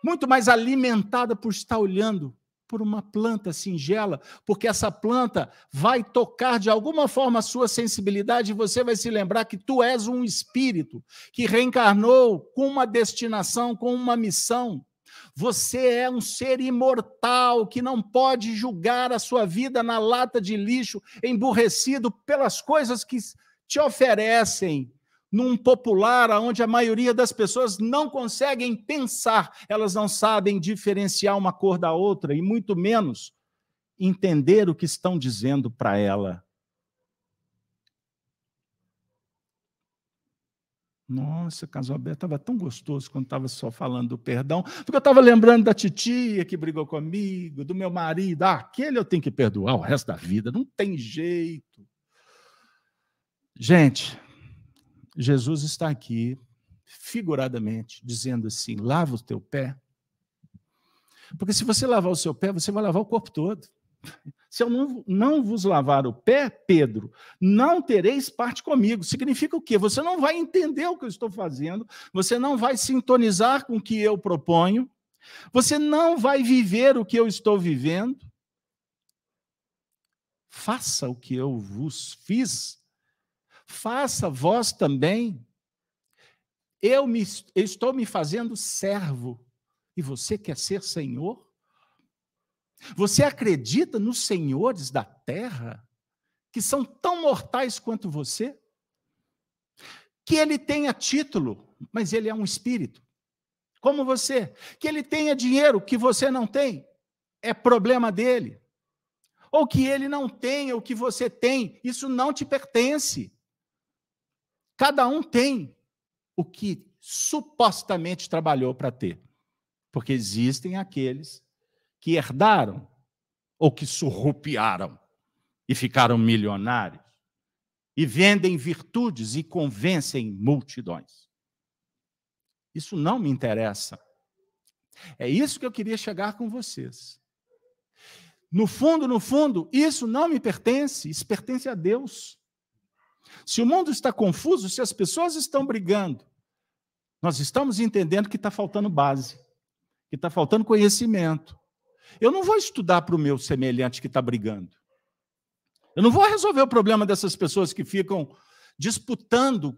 muito mais alimentada por estar olhando por uma planta singela, porque essa planta vai tocar de alguma forma a sua sensibilidade e você vai se lembrar que tu és um espírito que reencarnou com uma destinação, com uma missão. Você é um ser imortal que não pode julgar a sua vida na lata de lixo, emburrecido pelas coisas que te oferecem num popular onde a maioria das pessoas não conseguem pensar, elas não sabem diferenciar uma cor da outra e muito menos entender o que estão dizendo para ela. Nossa, casal aberto estava tão gostoso quando estava só falando do perdão, porque eu estava lembrando da titia que brigou comigo, do meu marido. Ah, aquele eu tenho que perdoar o resto da vida, não tem jeito. Gente, Jesus está aqui, figuradamente, dizendo assim: lava o teu pé. Porque se você lavar o seu pé, você vai lavar o corpo todo. Se eu não, não vos lavar o pé, Pedro, não tereis parte comigo. Significa o quê? Você não vai entender o que eu estou fazendo, você não vai sintonizar com o que eu proponho, você não vai viver o que eu estou vivendo. Faça o que eu vos fiz faça vós também. Eu, me, eu estou me fazendo servo e você quer ser senhor? Você acredita nos senhores da terra que são tão mortais quanto você? Que ele tenha título, mas ele é um espírito, como você. Que ele tenha dinheiro que você não tem, é problema dele. Ou que ele não tenha o que você tem, isso não te pertence. Cada um tem o que supostamente trabalhou para ter. Porque existem aqueles que herdaram ou que surrupiaram e ficaram milionários e vendem virtudes e convencem multidões. Isso não me interessa. É isso que eu queria chegar com vocês. No fundo, no fundo, isso não me pertence, isso pertence a Deus. Se o mundo está confuso, se as pessoas estão brigando, nós estamos entendendo que está faltando base, que está faltando conhecimento. Eu não vou estudar para o meu semelhante que está brigando. Eu não vou resolver o problema dessas pessoas que ficam disputando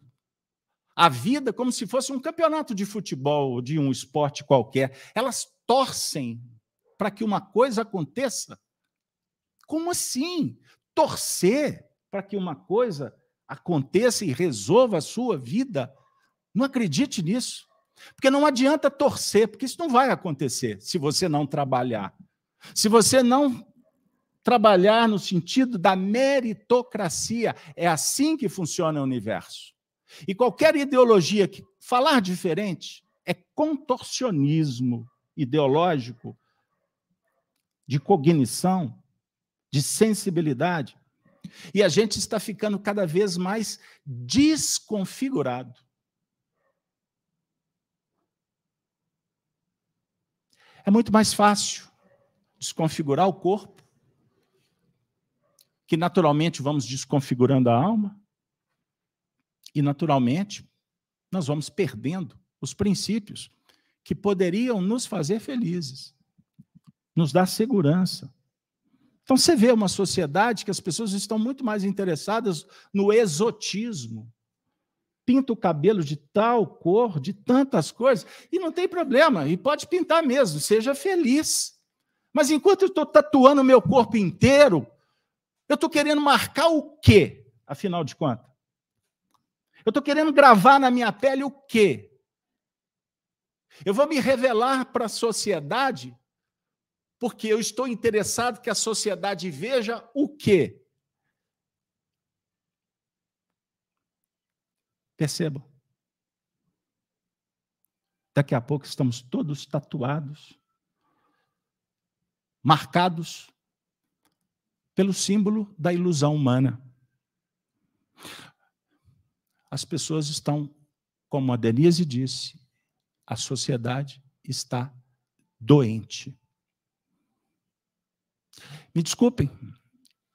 a vida como se fosse um campeonato de futebol de um esporte qualquer. Elas torcem para que uma coisa aconteça. Como assim? Torcer para que uma coisa aconteça e resolva a sua vida. Não acredite nisso. Porque não adianta torcer, porque isso não vai acontecer se você não trabalhar. Se você não trabalhar no sentido da meritocracia, é assim que funciona o universo. E qualquer ideologia que falar diferente é contorcionismo ideológico, de cognição, de sensibilidade. E a gente está ficando cada vez mais desconfigurado. É muito mais fácil desconfigurar o corpo, que naturalmente vamos desconfigurando a alma, e naturalmente nós vamos perdendo os princípios que poderiam nos fazer felizes, nos dar segurança. Então você vê uma sociedade que as pessoas estão muito mais interessadas no exotismo. Pinta o cabelo de tal cor, de tantas coisas, e não tem problema, e pode pintar mesmo, seja feliz. Mas enquanto eu estou tatuando o meu corpo inteiro, eu estou querendo marcar o quê, afinal de contas? Eu estou querendo gravar na minha pele o quê? Eu vou me revelar para a sociedade porque eu estou interessado que a sociedade veja o quê? Percebam. Daqui a pouco estamos todos tatuados, marcados pelo símbolo da ilusão humana. As pessoas estão, como a Denise disse, a sociedade está doente. Me desculpem,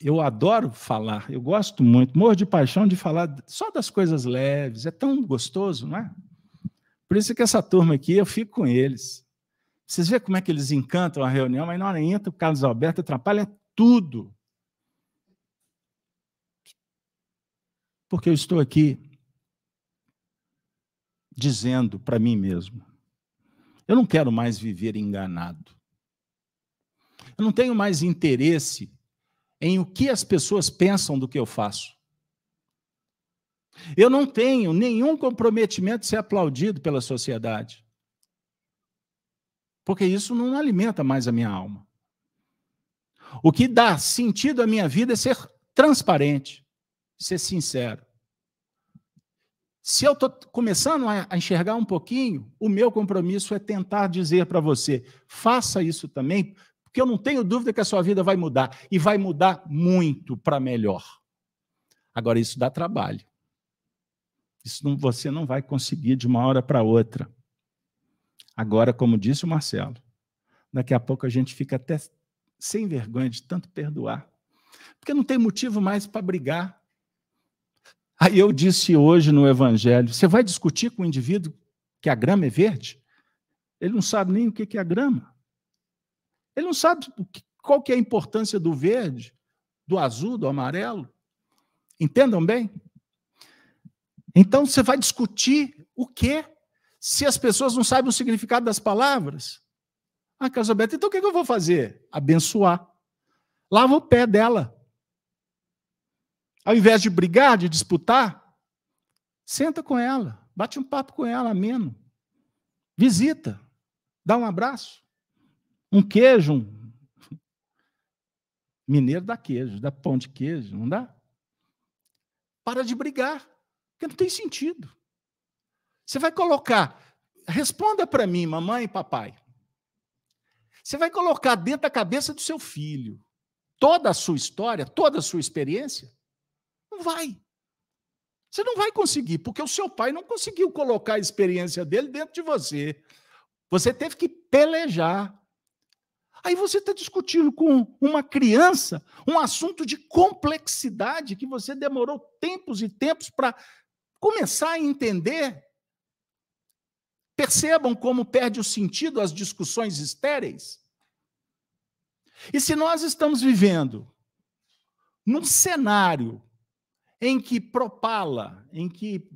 eu adoro falar, eu gosto muito, morro de paixão de falar só das coisas leves, é tão gostoso, não é? Por isso que essa turma aqui, eu fico com eles. Vocês veem como é que eles encantam a reunião, mas na hora entra o Carlos Alberto atrapalha tudo. Porque eu estou aqui dizendo para mim mesmo: eu não quero mais viver enganado. Eu não tenho mais interesse em o que as pessoas pensam do que eu faço. Eu não tenho nenhum comprometimento de ser aplaudido pela sociedade. Porque isso não alimenta mais a minha alma. O que dá sentido à minha vida é ser transparente, ser sincero. Se eu estou começando a enxergar um pouquinho, o meu compromisso é tentar dizer para você: faça isso também, porque eu não tenho dúvida que a sua vida vai mudar e vai mudar muito para melhor. Agora, isso dá trabalho. Isso não, você não vai conseguir de uma hora para outra. Agora, como disse o Marcelo, daqui a pouco a gente fica até sem vergonha de tanto perdoar, porque não tem motivo mais para brigar. Aí eu disse hoje no Evangelho: você vai discutir com o indivíduo que a grama é verde? Ele não sabe nem o que é a grama. Ele não sabe qual que é a importância do verde, do azul, do amarelo. Entendam bem? Então você vai discutir o quê? Se as pessoas não sabem o significado das palavras. Ah, Alberto, então o que eu vou fazer? Abençoar. Lava o pé dela. Ao invés de brigar, de disputar, senta com ela, bate um papo com ela, ameno. Visita, dá um abraço. Um queijo, mineiro dá queijo, dá pão de queijo, não dá? Para de brigar, porque não tem sentido. Você vai colocar, responda para mim, mamãe e papai. Você vai colocar dentro da cabeça do seu filho toda a sua história, toda a sua experiência? Não vai. Você não vai conseguir, porque o seu pai não conseguiu colocar a experiência dele dentro de você. Você teve que pelejar. Aí você está discutindo com uma criança um assunto de complexidade que você demorou tempos e tempos para começar a entender. Percebam como perde o sentido as discussões estéreis. E se nós estamos vivendo num cenário em que propala, em que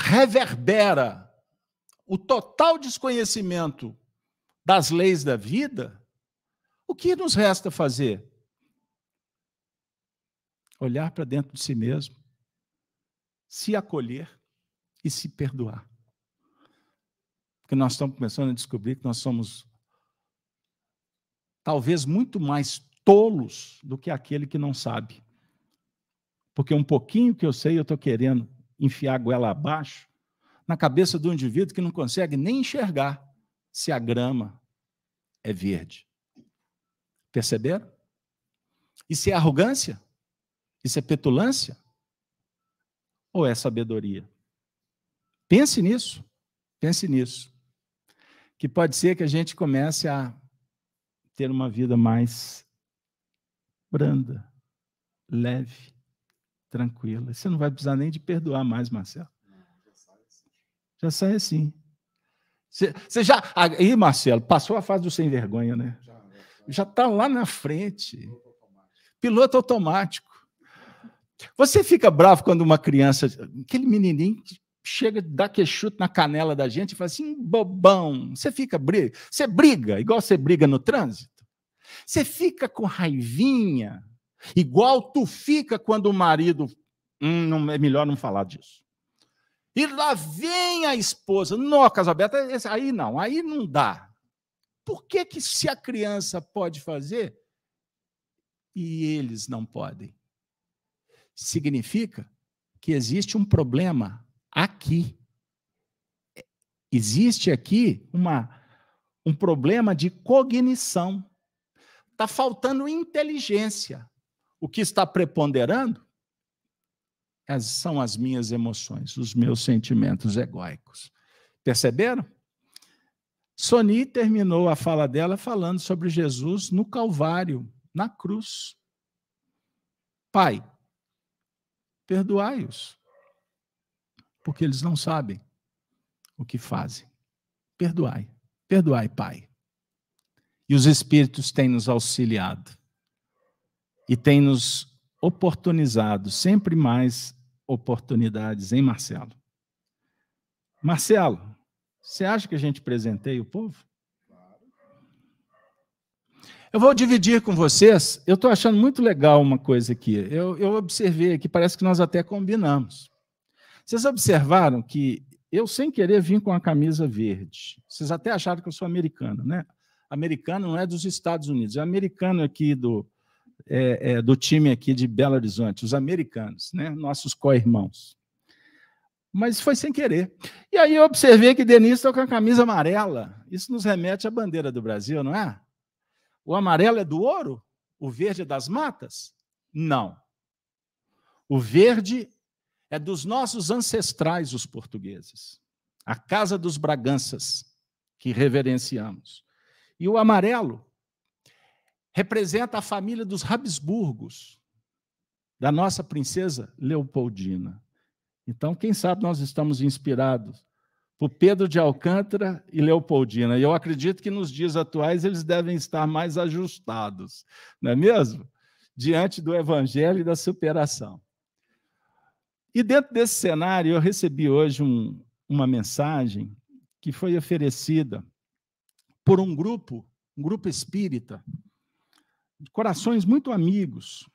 reverbera o total desconhecimento das leis da vida, o que nos resta fazer? Olhar para dentro de si mesmo, se acolher e se perdoar. Porque nós estamos começando a descobrir que nós somos talvez muito mais tolos do que aquele que não sabe. Porque um pouquinho que eu sei, eu estou querendo enfiar a goela abaixo na cabeça do indivíduo que não consegue nem enxergar se a grama é verde. Perceberam? Isso é arrogância? Isso é petulância? Ou é sabedoria? Pense nisso. Pense nisso. que pode ser que a gente comece a ter uma vida mais branda, leve, tranquila. Você não vai precisar nem de perdoar mais, Marcelo. Já sai assim. Você, você já. Aí, Marcelo, passou a fase do sem vergonha, né? Já está lá na frente. Piloto automático. Você fica bravo quando uma criança, aquele menininho chega, dá aquele chute na canela da gente e fala assim, bobão. Você fica briga, você briga, igual você briga no trânsito. Você fica com raivinha, igual tu fica quando o marido. Hum, não, é melhor não falar disso. E lá vem a esposa. Não, Casalberta, aí não, aí não dá. Por que, que se a criança pode fazer e eles não podem? Significa que existe um problema aqui. Existe aqui uma, um problema de cognição. Está faltando inteligência. O que está preponderando são as minhas emoções, os meus sentimentos egóicos. Perceberam? Soni terminou a fala dela falando sobre Jesus no Calvário, na cruz. Pai, perdoai-os, porque eles não sabem o que fazem. Perdoai, perdoai, Pai. E os Espíritos têm nos auxiliado e têm nos oportunizado sempre mais oportunidades, hein, Marcelo? Marcelo, você acha que a gente presenteia o povo? Eu vou dividir com vocês. Eu estou achando muito legal uma coisa aqui. Eu, eu observei aqui, parece que nós até combinamos. Vocês observaram que eu, sem querer, vim com a camisa verde. Vocês até acharam que eu sou americano, né? Americano não é dos Estados Unidos, é americano aqui do, é, é, do time aqui de Belo Horizonte, os americanos, né? nossos co-irmãos. Mas foi sem querer. E aí eu observei que Denise está com a camisa amarela. Isso nos remete à bandeira do Brasil, não é? O amarelo é do ouro? O verde é das matas? Não. O verde é dos nossos ancestrais, os portugueses. A casa dos Braganças, que reverenciamos. E o amarelo representa a família dos Habsburgos, da nossa princesa Leopoldina. Então, quem sabe nós estamos inspirados por Pedro de Alcântara e Leopoldina. E eu acredito que nos dias atuais eles devem estar mais ajustados, não é mesmo? Diante do evangelho e da superação. E dentro desse cenário, eu recebi hoje um, uma mensagem que foi oferecida por um grupo, um grupo espírita, corações muito amigos,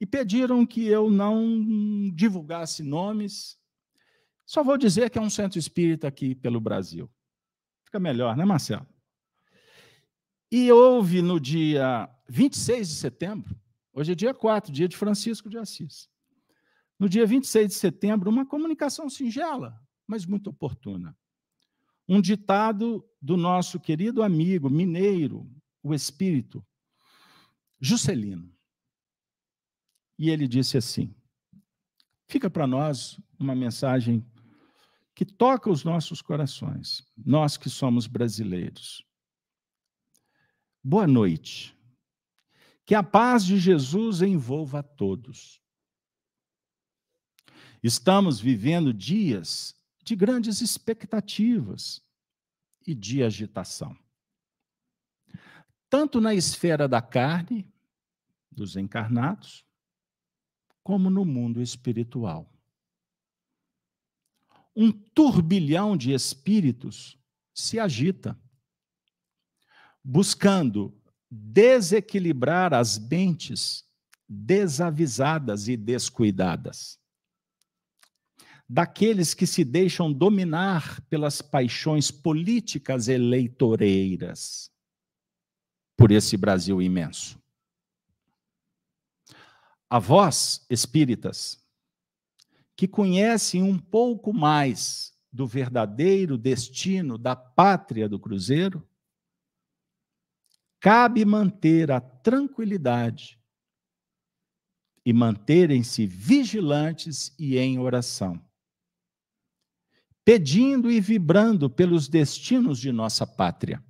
e pediram que eu não divulgasse nomes. Só vou dizer que é um centro espírita aqui pelo Brasil. Fica melhor, né, Marcelo? E houve no dia 26 de setembro, hoje é dia 4, dia de Francisco de Assis. No dia 26 de setembro, uma comunicação singela, mas muito oportuna um ditado do nosso querido amigo mineiro, o espírito, Juscelino. E ele disse assim: fica para nós uma mensagem que toca os nossos corações, nós que somos brasileiros. Boa noite. Que a paz de Jesus envolva a todos. Estamos vivendo dias de grandes expectativas e de agitação. Tanto na esfera da carne, dos encarnados, como no mundo espiritual. Um turbilhão de espíritos se agita, buscando desequilibrar as mentes desavisadas e descuidadas daqueles que se deixam dominar pelas paixões políticas eleitoreiras por esse Brasil imenso. A vós, espíritas, que conhecem um pouco mais do verdadeiro destino da pátria do Cruzeiro, cabe manter a tranquilidade e manterem-se vigilantes e em oração pedindo e vibrando pelos destinos de nossa pátria.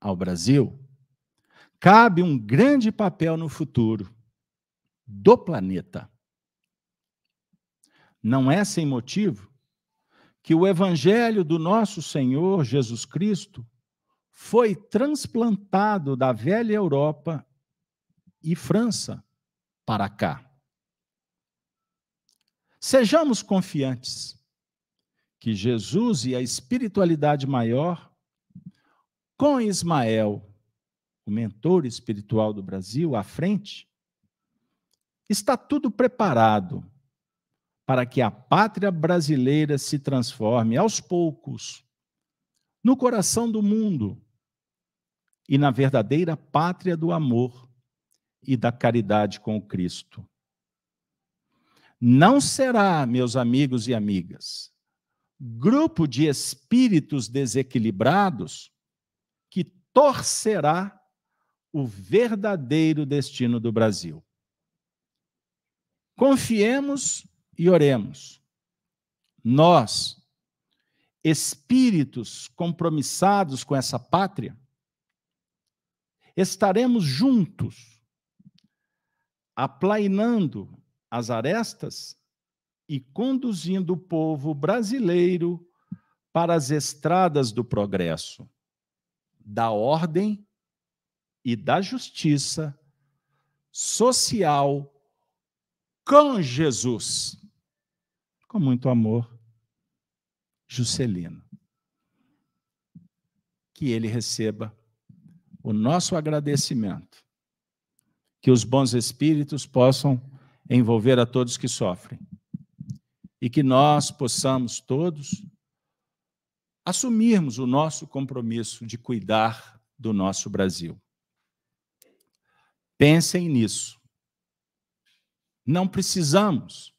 Ao Brasil, cabe um grande papel no futuro do planeta. Não é sem motivo que o evangelho do nosso Senhor Jesus Cristo foi transplantado da velha Europa e França para cá. Sejamos confiantes que Jesus e a espiritualidade maior, com Ismael, o mentor espiritual do Brasil, à frente, está tudo preparado para que a pátria brasileira se transforme aos poucos no coração do mundo e na verdadeira pátria do amor e da caridade com o Cristo. Não será, meus amigos e amigas, grupo de espíritos desequilibrados que torcerá o verdadeiro destino do Brasil. Confiemos e oremos. Nós, espíritos compromissados com essa pátria, estaremos juntos, aplainando as arestas e conduzindo o povo brasileiro para as estradas do progresso, da ordem e da justiça social com Jesus. Com muito amor, Juscelino. Que ele receba o nosso agradecimento. Que os bons espíritos possam envolver a todos que sofrem. E que nós possamos todos assumirmos o nosso compromisso de cuidar do nosso Brasil. Pensem nisso. Não precisamos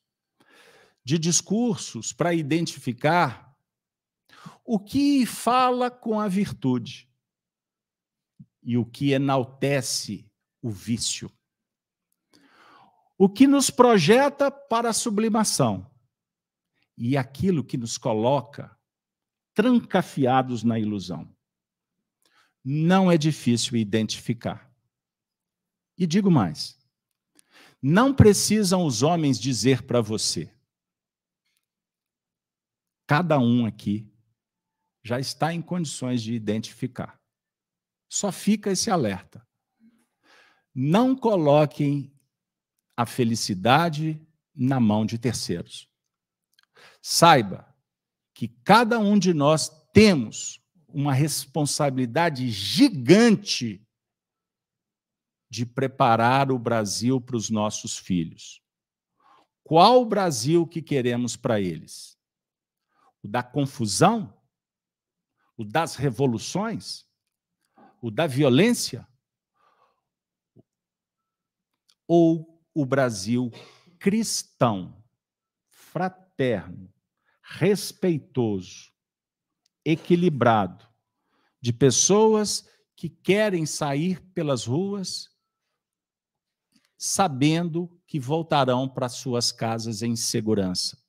de discursos para identificar o que fala com a virtude e o que enaltece o vício o que nos projeta para a sublimação e aquilo que nos coloca trancafiados na ilusão. Não é difícil identificar. E digo mais: não precisam os homens dizer para você. Cada um aqui já está em condições de identificar. Só fica esse alerta. Não coloquem a felicidade na mão de terceiros. Saiba que cada um de nós temos uma responsabilidade gigante de preparar o Brasil para os nossos filhos. Qual o Brasil que queremos para eles? O da confusão? O das revoluções? O da violência? Ou o Brasil cristão, fraterno, respeitoso, equilibrado, de pessoas que querem sair pelas ruas sabendo que voltarão para suas casas em segurança,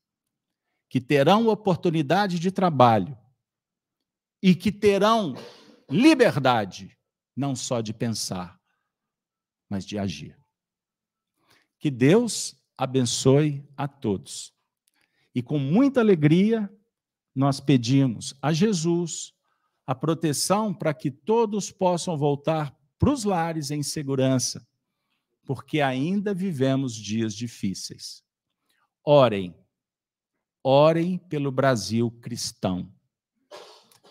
que terão oportunidade de trabalho e que terão liberdade não só de pensar, mas de agir. Que Deus abençoe a todos. E com muita alegria, nós pedimos a Jesus a proteção para que todos possam voltar para os lares em segurança, porque ainda vivemos dias difíceis. Orem, orem pelo Brasil cristão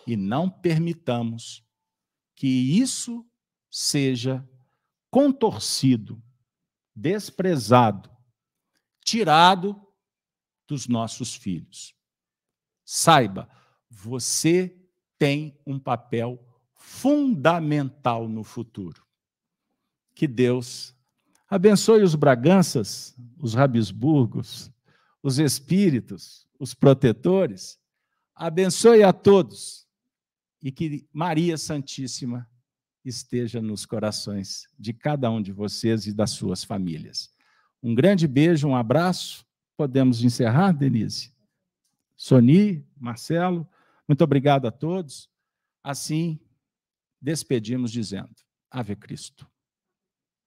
e não permitamos que isso seja contorcido desprezado, tirado dos nossos filhos. Saiba, você tem um papel fundamental no futuro. Que Deus abençoe os Braganças, os Rabisburgos, os espíritos, os protetores, abençoe a todos e que Maria Santíssima esteja nos corações de cada um de vocês e das suas famílias. Um grande beijo, um abraço. Podemos encerrar, Denise? Soni, Marcelo, muito obrigado a todos. Assim, despedimos dizendo: Ave Cristo.